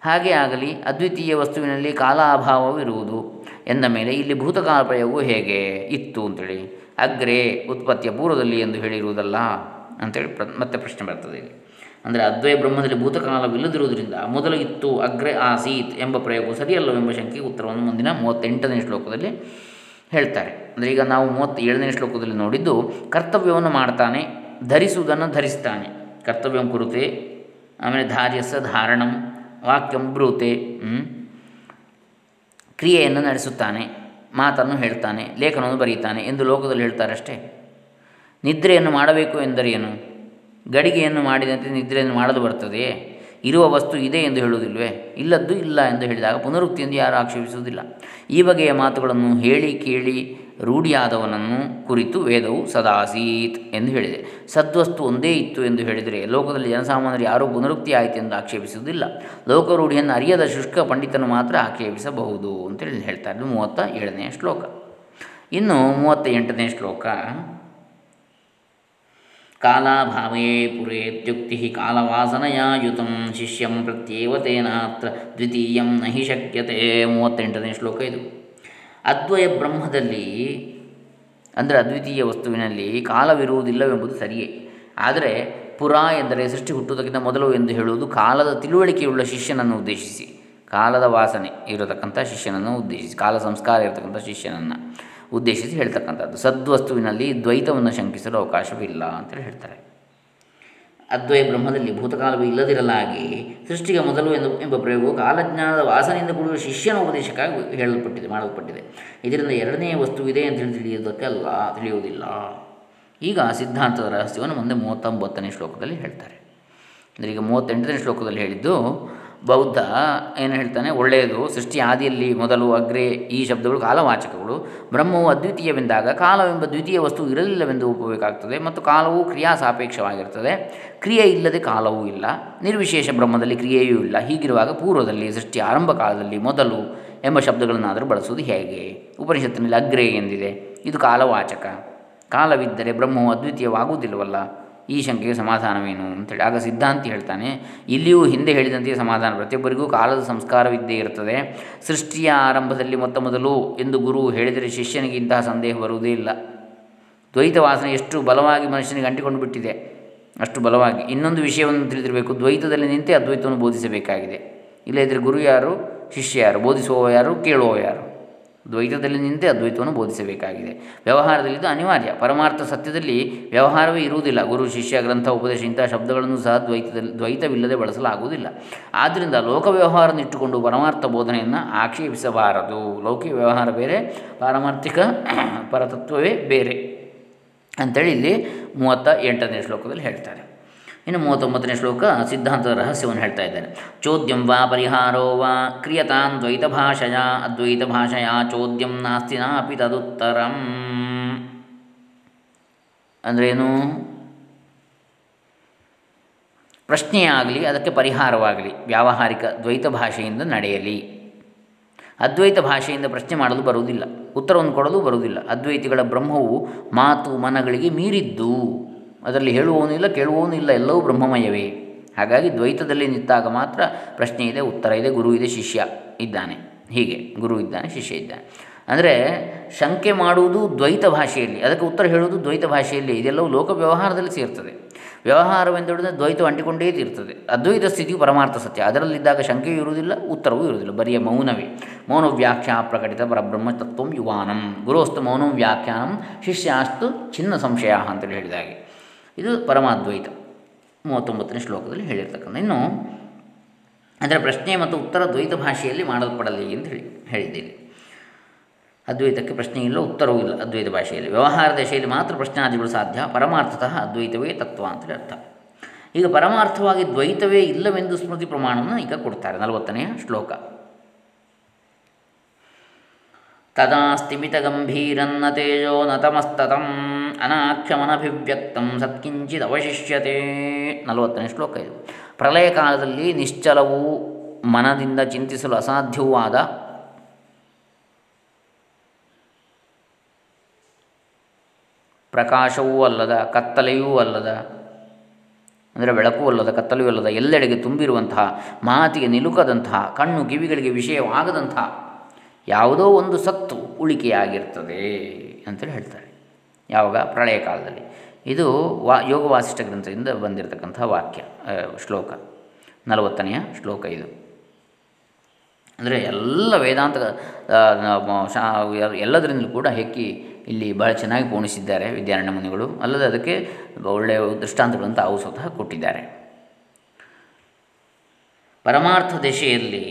S1: ಹಾಗೆ ಆಗಲಿ, ಅದ್ವಿತೀಯ ವಸ್ತುವಿನಲ್ಲಿ ಕಾಲಾಭಾವವಿರುವುದು ಎಂದ ಮೇಲೆ ಇಲ್ಲಿ ಭೂತಕಾಲ ಪ್ರಯೋಗವು ಹೇಗೆ ಇತ್ತು ಅಂತೇಳಿ. ಅಗ್ರೆ ಉತ್ಪತ್ತಿಯ ಪೂರ್ವದಲ್ಲಿ ಎಂದು ಹೇಳಿರುವುದಲ್ಲ ಅಂತೇಳಿ ಪ್ರ ಮತ್ತೆ ಪ್ರಶ್ನೆ ಬರ್ತದೆ ಅಂದರೆ ಅದ್ವಯ ಬ್ರಹ್ಮದಲ್ಲಿ ಭೂತಕಾಲವಿಲ್ಲದಿರುವುದರಿಂದ ಮೊದಲು ಇತ್ತು ಅಗ್ರೆ ಆಸೀತ್ ಎಂಬ ಪ್ರಯೋಗವು ಸರಿಯಲ್ಲವೆಂಬ ಶಂಕೆಗೆ ಉತ್ತರವನ್ನು ಮುಂದಿನ ಮೂವತ್ತೆಂಟನೇ ಶ್ಲೋಕದಲ್ಲಿ ಹೇಳ್ತಾರೆ. ಅಂದರೆ ಈಗ ನಾವು ಮೂವತ್ತೇಳನೇ ಶ್ಲೋಕದಲ್ಲಿ ನೋಡಿದ್ದು ಕರ್ತವ್ಯವನ್ನು ಮಾಡ್ತಾನೆ, ಧರಿಸುವುದನ್ನು ಧರಿಸ್ತಾನೆ. ಕರ್ತವ್ಯಂ ಕುರುತೆ, ಆಮೇಲೆ ಧಾರ್ಯಸ ಧಾರಣಂ, ವಾಕ್ಯಂ ಬ್ರೂತೆ ಕ್ರಿಯೆಯನ್ನು ನಡೆಸುತ್ತಾನೆ, ಮಾತನ್ನು ಹೇಳ್ತಾನೆ, ಲೇಖನವನ್ನು ಬರೀತಾನೆ ಎಂದು ಲೋಕದಲ್ಲಿ ಹೇಳ್ತಾರಷ್ಟೇ. ನಿದ್ರೆಯನ್ನು ಮಾಡಬೇಕು ಎಂದರೇನು ಗಡಿಗೆಯನ್ನು ಮಾಡಿದಂತೆ ನಿದ್ರೆಯನ್ನು ಮಾಡಲು ಬರ್ತದೆಯೇ? ಇರುವ ವಸ್ತು ಇದೆ ಎಂದು ಹೇಳುವುದಿಲ್ವೇ ಇಲ್ಲದ್ದು ಇಲ್ಲ ಎಂದು ಹೇಳಿದಾಗ ಪುನರುಕ್ತಿಯಿಂದ ಯಾರು ಆಕ್ಷೇಪಿಸುವುದಿಲ್ಲ. ಈ ಬಗೆಯ ಮಾತುಗಳನ್ನು ಹೇಳಿ ಕೇಳಿ ರೂಢಿಯಾದವನನ್ನು ಕುರಿತು ವೇದವು ಸದಾಸೀತ್ ಎಂದು ಹೇಳಿದೆ. ಸದ್ವಸ್ತು ಒಂದೇ ಇತ್ತು ಎಂದು ಹೇಳಿದರೆ ಲೋಕದಲ್ಲಿ ಜನಸಾಮಾನ್ಯರು ಯಾರೂ ಪುನರುಕ್ತಿ ಆಯಿತು ಎಂದು ಆಕ್ಷೇಪಿಸುವುದಿಲ್ಲ. ಲೋಕರೂಢಿಯನ್ನು ಅರಿಯದ ಶುಷ್ಕ ಪಂಡಿತನು ಮಾತ್ರ ಆಕ್ಷೇಪಿಸಬಹುದು ಅಂತೇಳಿ ಹೇಳ್ತಾರೆ. ಮೂವತ್ತ ಏಳನೆಯ ಶ್ಲೋಕ. ಇನ್ನು ಮೂವತ್ತ ಎಂಟನೇ ಶ್ಲೋಕ. ಕಾಲಾಭಾವೇ ಪುರೇತ್ಯುಕ್ತಿ ಕಾಲವಾಸನಯಾಯುತಂ ಶಿಷ್ಯಂ ಪ್ರತ್ಯೇವ ತೇನಾತ್ರ ದ್ವಿತೀಯಂ ನಹಿ ಶಕ್ಯತೆ ಮೂವತ್ತೆಂಟನೇ ಶ್ಲೋಕ ಇದು. ಅದ್ವಯ ಬ್ರಹ್ಮದಲ್ಲಿ, ಅಂದರೆ ಅದ್ವಿತೀಯ ವಸ್ತುವಿನಲ್ಲಿ ಕಾಲವಿರುವುದಿಲ್ಲವೆಂಬುದು ಸರಿಯೇ. ಆದರೆ ಪುರ ಎಂದರೆ ಸೃಷ್ಟಿ ಹುಟ್ಟುವುದಕ್ಕಿಂತ ಮೊದಲು ಎಂದು ಹೇಳುವುದು ಕಾಲದ ತಿಳುವಳಿಕೆಯುಳ್ಳ ಶಿಷ್ಯನನ್ನು ಉದ್ದೇಶಿಸಿ. ಕಾಲದ ವಾಸನೆ ಇರತಕ್ಕಂಥ ಶಿಷ್ಯನನ್ನು ಉದ್ದೇಶಿಸಿ ಕಾಲ ಸಂಸ್ಕಾರ ಇರತಕ್ಕಂಥ ಶಿಷ್ಯನನ್ನು. ಉದ್ದೇಶಿಸಿ ಹೇಳ್ತಕ್ಕಂಥದ್ದು. ಸದ್ವಸ್ತುವಿನಲ್ಲಿ ದ್ವೈತವನ್ನು ಶಂಕಿಸಲು ಅವಕಾಶವಿಲ್ಲ ಅಂತೇಳಿ ಹೇಳ್ತಾರೆ. ಅದ್ವೈ ಬ್ರಹ್ಮದಲ್ಲಿ ಭೂತಕಾಲವೂ ಇಲ್ಲದಿರಲಾಗಿ ಸೃಷ್ಟಿಗೆ ಮೊದಲು ಎಂದು ಎಂಬ ಪ್ರಯೋಗವು ಕಾಲಜ್ಞಾನದ ವಾಸನೆಯಿಂದ ಕೂಡಿರುವ ಶಿಷ್ಯನ ಉಪದೇಶಕ್ಕಾಗಿ ಹೇಳಲ್ಪಟ್ಟಿದೆ, ಮಾಡಲ್ಪಟ್ಟಿದೆ. ಇದರಿಂದ ಎರಡನೇ ವಸ್ತುವಿದೆ ಅಂತ ಹೇಳಿ ತಿಳಿಯುವುದಕ್ಕಲ್ಲ ತಿಳಿಯುವುದಿಲ್ಲ. ಈಗ ಸಿದ್ಧಾಂತದ ರಹಸ್ಯವನ್ನು ಮುಂದೆ ಮೂವತ್ತೊಂಬತ್ತನೇ ಶ್ಲೋಕದಲ್ಲಿ ಹೇಳ್ತಾರೆ. ಅಂದರೆ ಈಗ ಮೂವತ್ತೆಂಟನೇ ಶ್ಲೋಕದಲ್ಲಿ ಹೇಳಿದ್ದು ಬೌದ್ಧ ಏನು ಹೇಳ್ತಾನೆ, ಒಳ್ಳೆಯದು, ಸೃಷ್ಟಿ ಆದಿಯಲ್ಲಿ ಮೊದಲು ಅಗ್ರೆ ಈ ಶಬ್ದಗಳು ಕಾಲವಾಚಕಗಳು, ಬ್ರಹ್ಮವು ಅದ್ವಿತೀಯವೆಂದಾಗ ಕಾಲವೆಂಬ ದ್ವಿತೀಯ ವಸ್ತು ಇರಲಿಲ್ಲವೆಂದು ಒಪ್ಪಬೇಕಾಗ್ತದೆ ಮತ್ತು ಕಾಲವು ಕ್ರಿಯಾ ಸಾಪೇಕ್ಷವಾಗಿರ್ತದೆ ಕ್ರಿಯೆ ಇಲ್ಲದೆ ಕಾಲವೂ ಇಲ್ಲ, ನಿರ್ವಿಶೇಷ ಬ್ರಹ್ಮದಲ್ಲಿ ಕ್ರಿಯೆಯೂ ಇಲ್ಲ, ಹೀಗಿರುವಾಗ ಪೂರ್ವದಲ್ಲಿ ಸೃಷ್ಟಿ ಆರಂಭ ಕಾಲದಲ್ಲಿ ಮೊದಲು ಎಂಬ ಶಬ್ದಗಳನ್ನಾದರೂ ಬಳಸುವುದು ಹೇಗೆ? ಉಪನಿಷತ್ತಿನಲ್ಲಿ ಅಗ್ರೆ ಎಂದಿದೆ, ಇದು ಕಾಲವಾಚಕ. ಕಾಲವಿದ್ದರೆ ಬ್ರಹ್ಮವು ಅದ್ವಿತೀಯವಾಗುವುದಿಲ್ಲವಲ್ಲ ಈ ಶಂಕೆಗೆ ಸಮಾಧಾನವೇನು ಅಂತೇಳಿ. ಆಗ ಸಿದ್ಧಾಂತಿ ಹೇಳ್ತಾನೆ, ಇಲ್ಲಿಯೂ ಹಿಂದೆ ಹೇಳಿದಂತೆಯೇ ಸಮಾಧಾನ. ಪ್ರತಿಯೊಬ್ಬರಿಗೂ ಕಾಲದ ಸಂಸ್ಕಾರವಿದ್ದೇ ಇರುತ್ತದೆ. ಸೃಷ್ಟಿಯ ಆರಂಭದಲ್ಲಿ ಮೊತ್ತ ಮೊದಲು ಎಂದು ಗುರು ಹೇಳಿದರೆ ಶಿಷ್ಯನಿಗೆ ಇಂತಹ ಸಂದೇಹ ಬರುವುದೇ ಇಲ್ಲ. ದ್ವೈತ ವಾಸನೆ ಎಷ್ಟು ಬಲವಾಗಿ ಮನುಷ್ಯನಿಗೆ ಅಂಟಿಕೊಂಡು ಬಿಟ್ಟಿದೆ, ಅಷ್ಟು ಬಲವಾಗಿ. ಇನ್ನೊಂದು ವಿಷಯವನ್ನು ತಿಳಿದಿರಬೇಕು. ದ್ವೈತದಲ್ಲಿ ನಿಂತೆ ಅದ್ವೈತವನ್ನು ಬೋಧಿಸಬೇಕಾಗಿದೆ. ಇಲ್ಲದಿದ್ದರೆ ಗುರು ಯಾರು? ಶಿಷ್ಯ ಯಾರು? ಬೋಧಿಸುವವ ಯಾರು? ಕೇಳುವವ ಯಾರು? ದ್ವೈತದಲ್ಲಿ ನಿಂತೆ ಅದ್ವೈತವನ್ನು ಬೋಧಿಸಬೇಕಾಗಿದೆ. ವ್ಯವಹಾರದಲ್ಲಿ ಇದು ಅನಿವಾರ್ಯ. ಪರಮಾರ್ಥ ಸತ್ಯದಲ್ಲಿ ವ್ಯವಹಾರವೇ ಇರುವುದಿಲ್ಲ. ಗುರು, ಶಿಷ್ಯ, ಗ್ರಂಥ, ಉಪದೇಶ ಇಂತಹ ಶಬ್ದಗಳನ್ನು ಸಹ ದ್ವೈತದಲ್ಲಿ ದ್ವೈತವಿಲ್ಲದೆ ಬಳಸಲಾಗುವುದಿಲ್ಲ. ಆದ್ದರಿಂದ ಲೋಕ ವ್ಯವಹಾರವನ್ನು ಇಟ್ಟುಕೊಂಡು ಪರಮಾರ್ಥ ಬೋಧನೆಯನ್ನು ಆಕ್ಷೇಪಿಸಬಾರದು. ಲೌಕಿಕ ವ್ಯವಹಾರ ಬೇರೆ, ಪಾರಮಾರ್ಥಿಕ ಪರತತ್ವವೇ ಬೇರೆ. ಅಂಥೇಳಿ ಇಲ್ಲಿ ಮೂವತ್ತ ಎಂಟನೇ ಶ್ಲೋಕದಲ್ಲಿ ಹೇಳ್ತಾರೆ. ಇನ್ನು ಮೂವತ್ತೊಂಬತ್ತನೇ ಶ್ಲೋಕ ಸಿದ್ಧಾಂತದ ರಹಸ್ಯವನ್ನು ಹೇಳ್ತಾ ಇದ್ದಾನೆ ಚೋದ್ಯಂ ವಾ ಪರಿಹಾರೋ ವಾ ಕ್ರಿಯತಾನ್ ದ್ವೈತ ಭಾಷೆಯ ಅದ್ವೈತ ಭಾಷೆಯ ಚೋದ್ಯಂ ನಾಸ್ತಿ ನಾಪಿ ತದುತ್ತರಂ. ಅಂದ್ರೇನು ಪ್ರಶ್ನೆಯಾಗಲಿ, ಅದಕ್ಕೆ ಪರಿಹಾರವಾಗಲಿ, ವ್ಯಾವಹಾರಿಕ ದ್ವೈತ ಭಾಷೆಯಿಂದ ನಡೆಯಲಿ. ಅದ್ವೈತ ಭಾಷೆಯಿಂದ ಪ್ರಶ್ನೆ ಮಾಡಲು ಬರುವುದಿಲ್ಲ, ಉತ್ತರವನ್ನು ಕೊಡಲು ಬರುವುದಿಲ್ಲ. ಅದ್ವೈತಿಗಳ ಬ್ರಹ್ಮವು ಮಾತು ಮನಗಳಿಗೆ ಮೀರಿದ್ದು. ಅದರಲ್ಲಿ ಹೇಳುವವನೂ ಇಲ್ಲ, ಕೇಳುವವನೂ ಇಲ್ಲ, ಎಲ್ಲವೂ ಬ್ರಹ್ಮಮಯವೇ. ಹಾಗಾಗಿ ದ್ವೈತದಲ್ಲಿ ನಿಂತಾಗ ಮಾತ್ರ ಪ್ರಶ್ನೆ ಇದೆ, ಉತ್ತರ ಇದೆ, ಗುರು ಇದೆ, ಶಿಷ್ಯ ಇದ್ದಾನೆ. ಹೀಗೆ, ಗುರು ಇದ್ದಾನೆ, ಶಿಷ್ಯ ಇದ್ದಾನೆ. ಅಂದರೆ ಶಂಕೆ ಮಾಡುವುದು ದ್ವೈತ ಭಾಷೆಯಲ್ಲಿ, ಅದಕ್ಕೆ ಉತ್ತರ ಹೇಳುವುದು ದ್ವೈತ ಭಾಷೆಯಲ್ಲಿ, ಇದೆಲ್ಲವೂ ಲೋಕ ವ್ಯವಹಾರದಲ್ಲಿ ಸೇರ್ತದೆ. ವ್ಯವಹಾರವೆಂದು ದ್ವೈತ ಅಂಟಿಕೊಂಡೇ ಇರ್ತದೆ ಅದ್ವೈತ ಸ್ಥಿತಿಯು ಪರಮಾರ್ಥ ಸತ್ಯ, ಅದರಲ್ಲಿದ್ದಾಗ ಶಂಕೆಯೂ ಇರುವುದಿಲ್ಲ, ಉತ್ತರವೂ ಇರುವುದಿಲ್ಲ, ಬರಿಯ ಮೌನವೇ. ಮೌನ ವ್ಯಾಖ್ಯಾ ಪ್ರಕಟಿತ ಪರಬ್ರಹ್ಮ ತತ್ವಂ ಯುವಾನಂ. ಗುರುಸ್ತು ಮೌನ ವ್ಯಾಖ್ಯಾನಂ, ಶಿಷ್ಯಾಸ್ತು ಚಿನ್ನ ಸಂಶಯ ಅಂತೇಳಿ ಹೇಳಿದಾಗೆ ಇದು ಪರಮಾದ್ವೈತ. ಮೂವತ್ತೊಂಬತ್ತನೇ ಶ್ಲೋಕದಲ್ಲಿ ಹೇಳಿರ್ತಕ್ಕಂಥ, ಇನ್ನು ಅದರ ಪ್ರಶ್ನೆ ಮತ್ತು ಉತ್ತರ ದ್ವೈತ ಭಾಷೆಯಲ್ಲಿ ಮಾಡಲ್ಪಡಲಿ ಅಂತ ಹೇಳಿ, ಹೇಳಿದ್ದೇನೆ. ಅದ್ವೈತಕ್ಕೆ ಪ್ರಶ್ನೆ ಇಲ್ಲ, ಉತ್ತರವೂ ಇಲ್ಲ ಅದ್ವೈತ ಭಾಷೆಯಲ್ಲಿ. ವ್ಯವಹಾರ ದಶೆಯಲ್ಲಿ ಮಾತ್ರ ಪ್ರಶ್ನಾದಿಗಳು ಸಾಧ್ಯ, ಪರಮಾರ್ಥತಃ ಅದ್ವೈತವೇ ತತ್ವ ಅಂತೇಳಿ ಅರ್ಥ. ಈಗ ಪರಮಾರ್ಥವಾಗಿ ದ್ವೈತವೇ ಇಲ್ಲವೆಂದು ಸ್ಮೃತಿ ಪ್ರಮಾಣವನ್ನು ಈಗ ಕೊಡ್ತಾರೆ, ನಲವತ್ತನೆಯ ಶ್ಲೋಕ. ತದಾ ಸ್ಥಿಮಿತಗಂಭೀರನ್ನ ತೇಜೋ ನತಮಸ್ತತಂ. ಅನಾಕ್ಷಮನಭಿವ್ಯಕ್ತಂ ಅವಶಿಷ್ಯತೆ ನಲವತ್ತನೇ ಶ್ಲೋಕ ಇದು. ಪ್ರಳಯ ಕಾಲದಲ್ಲಿ ನಿಶ್ಚಲವೂ ಮನದಿಂದ ಚಿಂತಿಸಲು ಅಸಾಧ್ಯವೂ ಆದ ಪ್ರಕಾಶವೂ ಅಲ್ಲದ, ಕತ್ತಲೆಯೂ ಅಲ್ಲದ, ಅಂದರೆ ಬೆಳಕು ಅಲ್ಲದ, ಕತ್ತಲೆಯೂ ಅಲ್ಲದ, ಎಲ್ಲೆಡೆಗೆ ತುಂಬಿರುವಂತಹ, ಮಾತಿಗೆ ನಿಲುಕದಂತಹ, ಕಣ್ಣು ಕಿವಿಗಳಿಗೆ ವಿಷಯವಾಗದಂತಹ ಯಾವುದೋ ಒಂದು ಸತ್ತು ಉಳಿಕೆಯಾಗಿರ್ತದೆ ಅಂತೇಳಿ ಹೇಳ್ತಾರೆ. ಯಾವಾಗ? ಪ್ರಳಯ ಕಾಲದಲ್ಲಿ. ಇದು ವಾ ಯೋಗ ವಾಸಿಷ್ಠ ಗ್ರಂಥದಿಂದ ಬಂದಿರತಕ್ಕಂಥ ವಾಕ್ಯ ಶ್ಲೋಕ. ನಲವತ್ತನೆಯ ಶ್ಲೋಕ ಇದು. ಅಂದರೆ ಎಲ್ಲ ವೇದಾಂತ ಎಲ್ಲದರಿಂದಲೂ ಕೂಡ ಹೆಕ್ಕಿ ಇಲ್ಲಿ ಬಹಳ ಚೆನ್ನಾಗಿ ಪೋಣಿಸಿದ್ದಾರೆ ವಿದ್ಯಾರಣ್ಯ ಮುನಿಗಳು. ಅಲ್ಲದೆ ಅದಕ್ಕೆ ಒಳ್ಳೆಯ ದೃಷ್ಟಾಂತಗಳಂತ ಅವು ಸ್ವತಃ ಕೊಟ್ಟಿದ್ದಾರೆ. ಪರಮಾರ್ಥ ದಿಶೆಯಲ್ಲಿ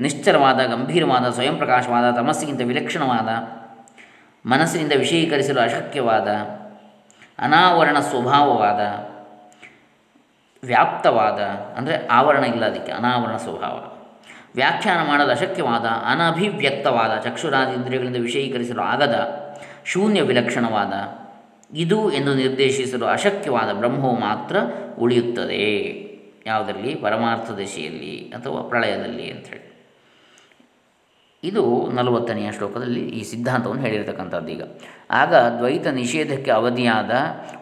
S1: ನಿಶ್ಚಲವಾದ, ಗಂಭೀರವಾದ ಸ್ವಯಂ ಪ್ರಕಾಶವಾದ ತಮಸ್ಸಿಗಿಂತ ವಿಲಕ್ಷಣವಾದ ಮನಸ್ಸಿನಿಂದ ವಿಷಯೀಕರಿಸಲು ಅಶಕ್ಯವಾದ, ಅನಾವರಣ ಸ್ವಭಾವವಾದ, ವ್ಯಾಪ್ತವಾದ, ಅಂದರೆ ಆವರಣ ಇಲ್ಲ ಅದಕ್ಕೆ, ಅನಾವರಣ ಸ್ವಭಾವ. ವ್ಯಾಖ್ಯಾನ ಮಾಡಲು ಅಶಕ್ಯವಾದ, ಅನಭಿವ್ಯಕ್ತವಾದ, ಚಕ್ಷುರಾದಿ ಇಂದ್ರಿಯಗಳಿಂದ ವಿಷಯೀಕರಿಸಲು ಆಗದ, ಶೂನ್ಯ ವಿಲಕ್ಷಣವಾದ, ಇದು ಎಂದು ನಿರ್ದೇಶಿಸಲು ಅಶಕ್ಯವಾದ ಬ್ರಹ್ಮವು ಮಾತ್ರ ಉಳಿಯುತ್ತದೆ. ಯಾವುದರಲ್ಲಿ? ಪರಮಾರ್ಥ ದಶೆಯಲ್ಲಿ ಅಥವಾ ಪ್ರಳಯದಲ್ಲಿ ಅಂಥೇಳಿ ಇದು ನಲವತ್ತನೆಯ ಶ್ಲೋಕದಲ್ಲಿ ಈ ಸಿದ್ಧಾಂತವನ್ನು ಹೇಳಿರತಕ್ಕಂಥದ್ದು ಈಗ. ಆಗ ದ್ವೈತ ನಿಷೇಧಕ್ಕೆ ಅವಧಿಯಾದ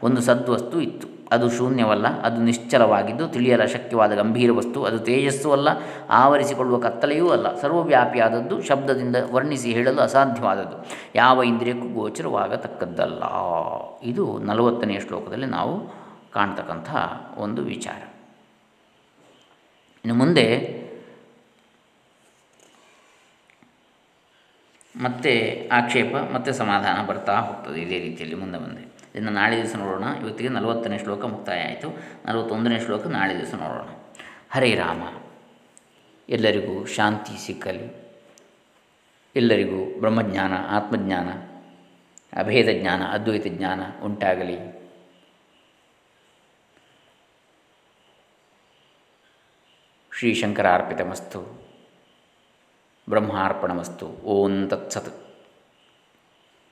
S1: ಒಂದು ಸದ್ವಸ್ತು ಇತ್ತು. ಅದು ಶೂನ್ಯವಲ್ಲ, ಅದು ನಿಶ್ಚಲವಾಗಿದ್ದು ತಿಳಿಯಲು ಅಶಕ್ಯವಾದ ಗಂಭೀರ ವಸ್ತು, ಅದು ತೇಜಸ್ಸು ಅಲ್ಲ, ಆವರಿಸಿಕೊಳ್ಳುವ ಕತ್ತಲೆಯೂ ಅಲ್ಲ, ಸರ್ವವ್ಯಾಪಿಯಾದದ್ದು ಶಬ್ದದಿಂದ ವರ್ಣಿಸಿ ಹೇಳಲು ಅಸಾಧ್ಯವಾದದ್ದು. ಯಾವ ಇಂದ್ರಿಯಕ್ಕೂ ಗೋಚರವಾಗತಕ್ಕದ್ದಲ್ಲ. ಇದು ನಲವತ್ತನೆಯ ಶ್ಲೋಕದಲ್ಲಿ ನಾವು ಕಾಣ್ತಕ್ಕಂಥ ಒಂದು ವಿಚಾರ. ಇನ್ನು ಮುಂದೆ ಮತ್ತೆ ಆಕ್ಷೇಪ, ಮತ್ತು ಸಮಾಧಾನ ಬರ್ತಾ ಹೋಗ್ತದೆ ಇದೇ ರೀತಿಯಲ್ಲಿ ಮುಂದೆ ಮುಂದೆ ಇದನ್ನು ನಾಳೆ ದಿವಸ ನೋಡೋಣ. ಇವತ್ತಿಗೆ ನಲವತ್ತನೇ ಶ್ಲೋಕ ಮುಕ್ತಾಯ ಆಯಿತು. ನಲವತ್ತೊಂದನೇ ಶ್ಲೋಕ ನಾಳೆ ದಿವಸ ನೋಡೋಣ. ಹರೇ ರಾಮ. ಎಲ್ಲರಿಗೂ ಶಾಂತಿ ಸಿಕ್ಕಲಿ. ಎಲ್ಲರಿಗೂ ಬ್ರಹ್ಮಜ್ಞಾನ, ಆತ್ಮಜ್ಞಾನ, ಅಭೇದ ಜ್ಞಾನ, ಅದ್ವೈತ ಜ್ಞಾನ ಉಂಟಾಗಲಿ. ಶ್ರೀಶಂಕರಾರ್ಪಿತಮಸ್ತು ಬ್ರಹ್ಮಾರ್ಪಣಮಸ್ತು. ಓಂ ತತ್ಸತ್.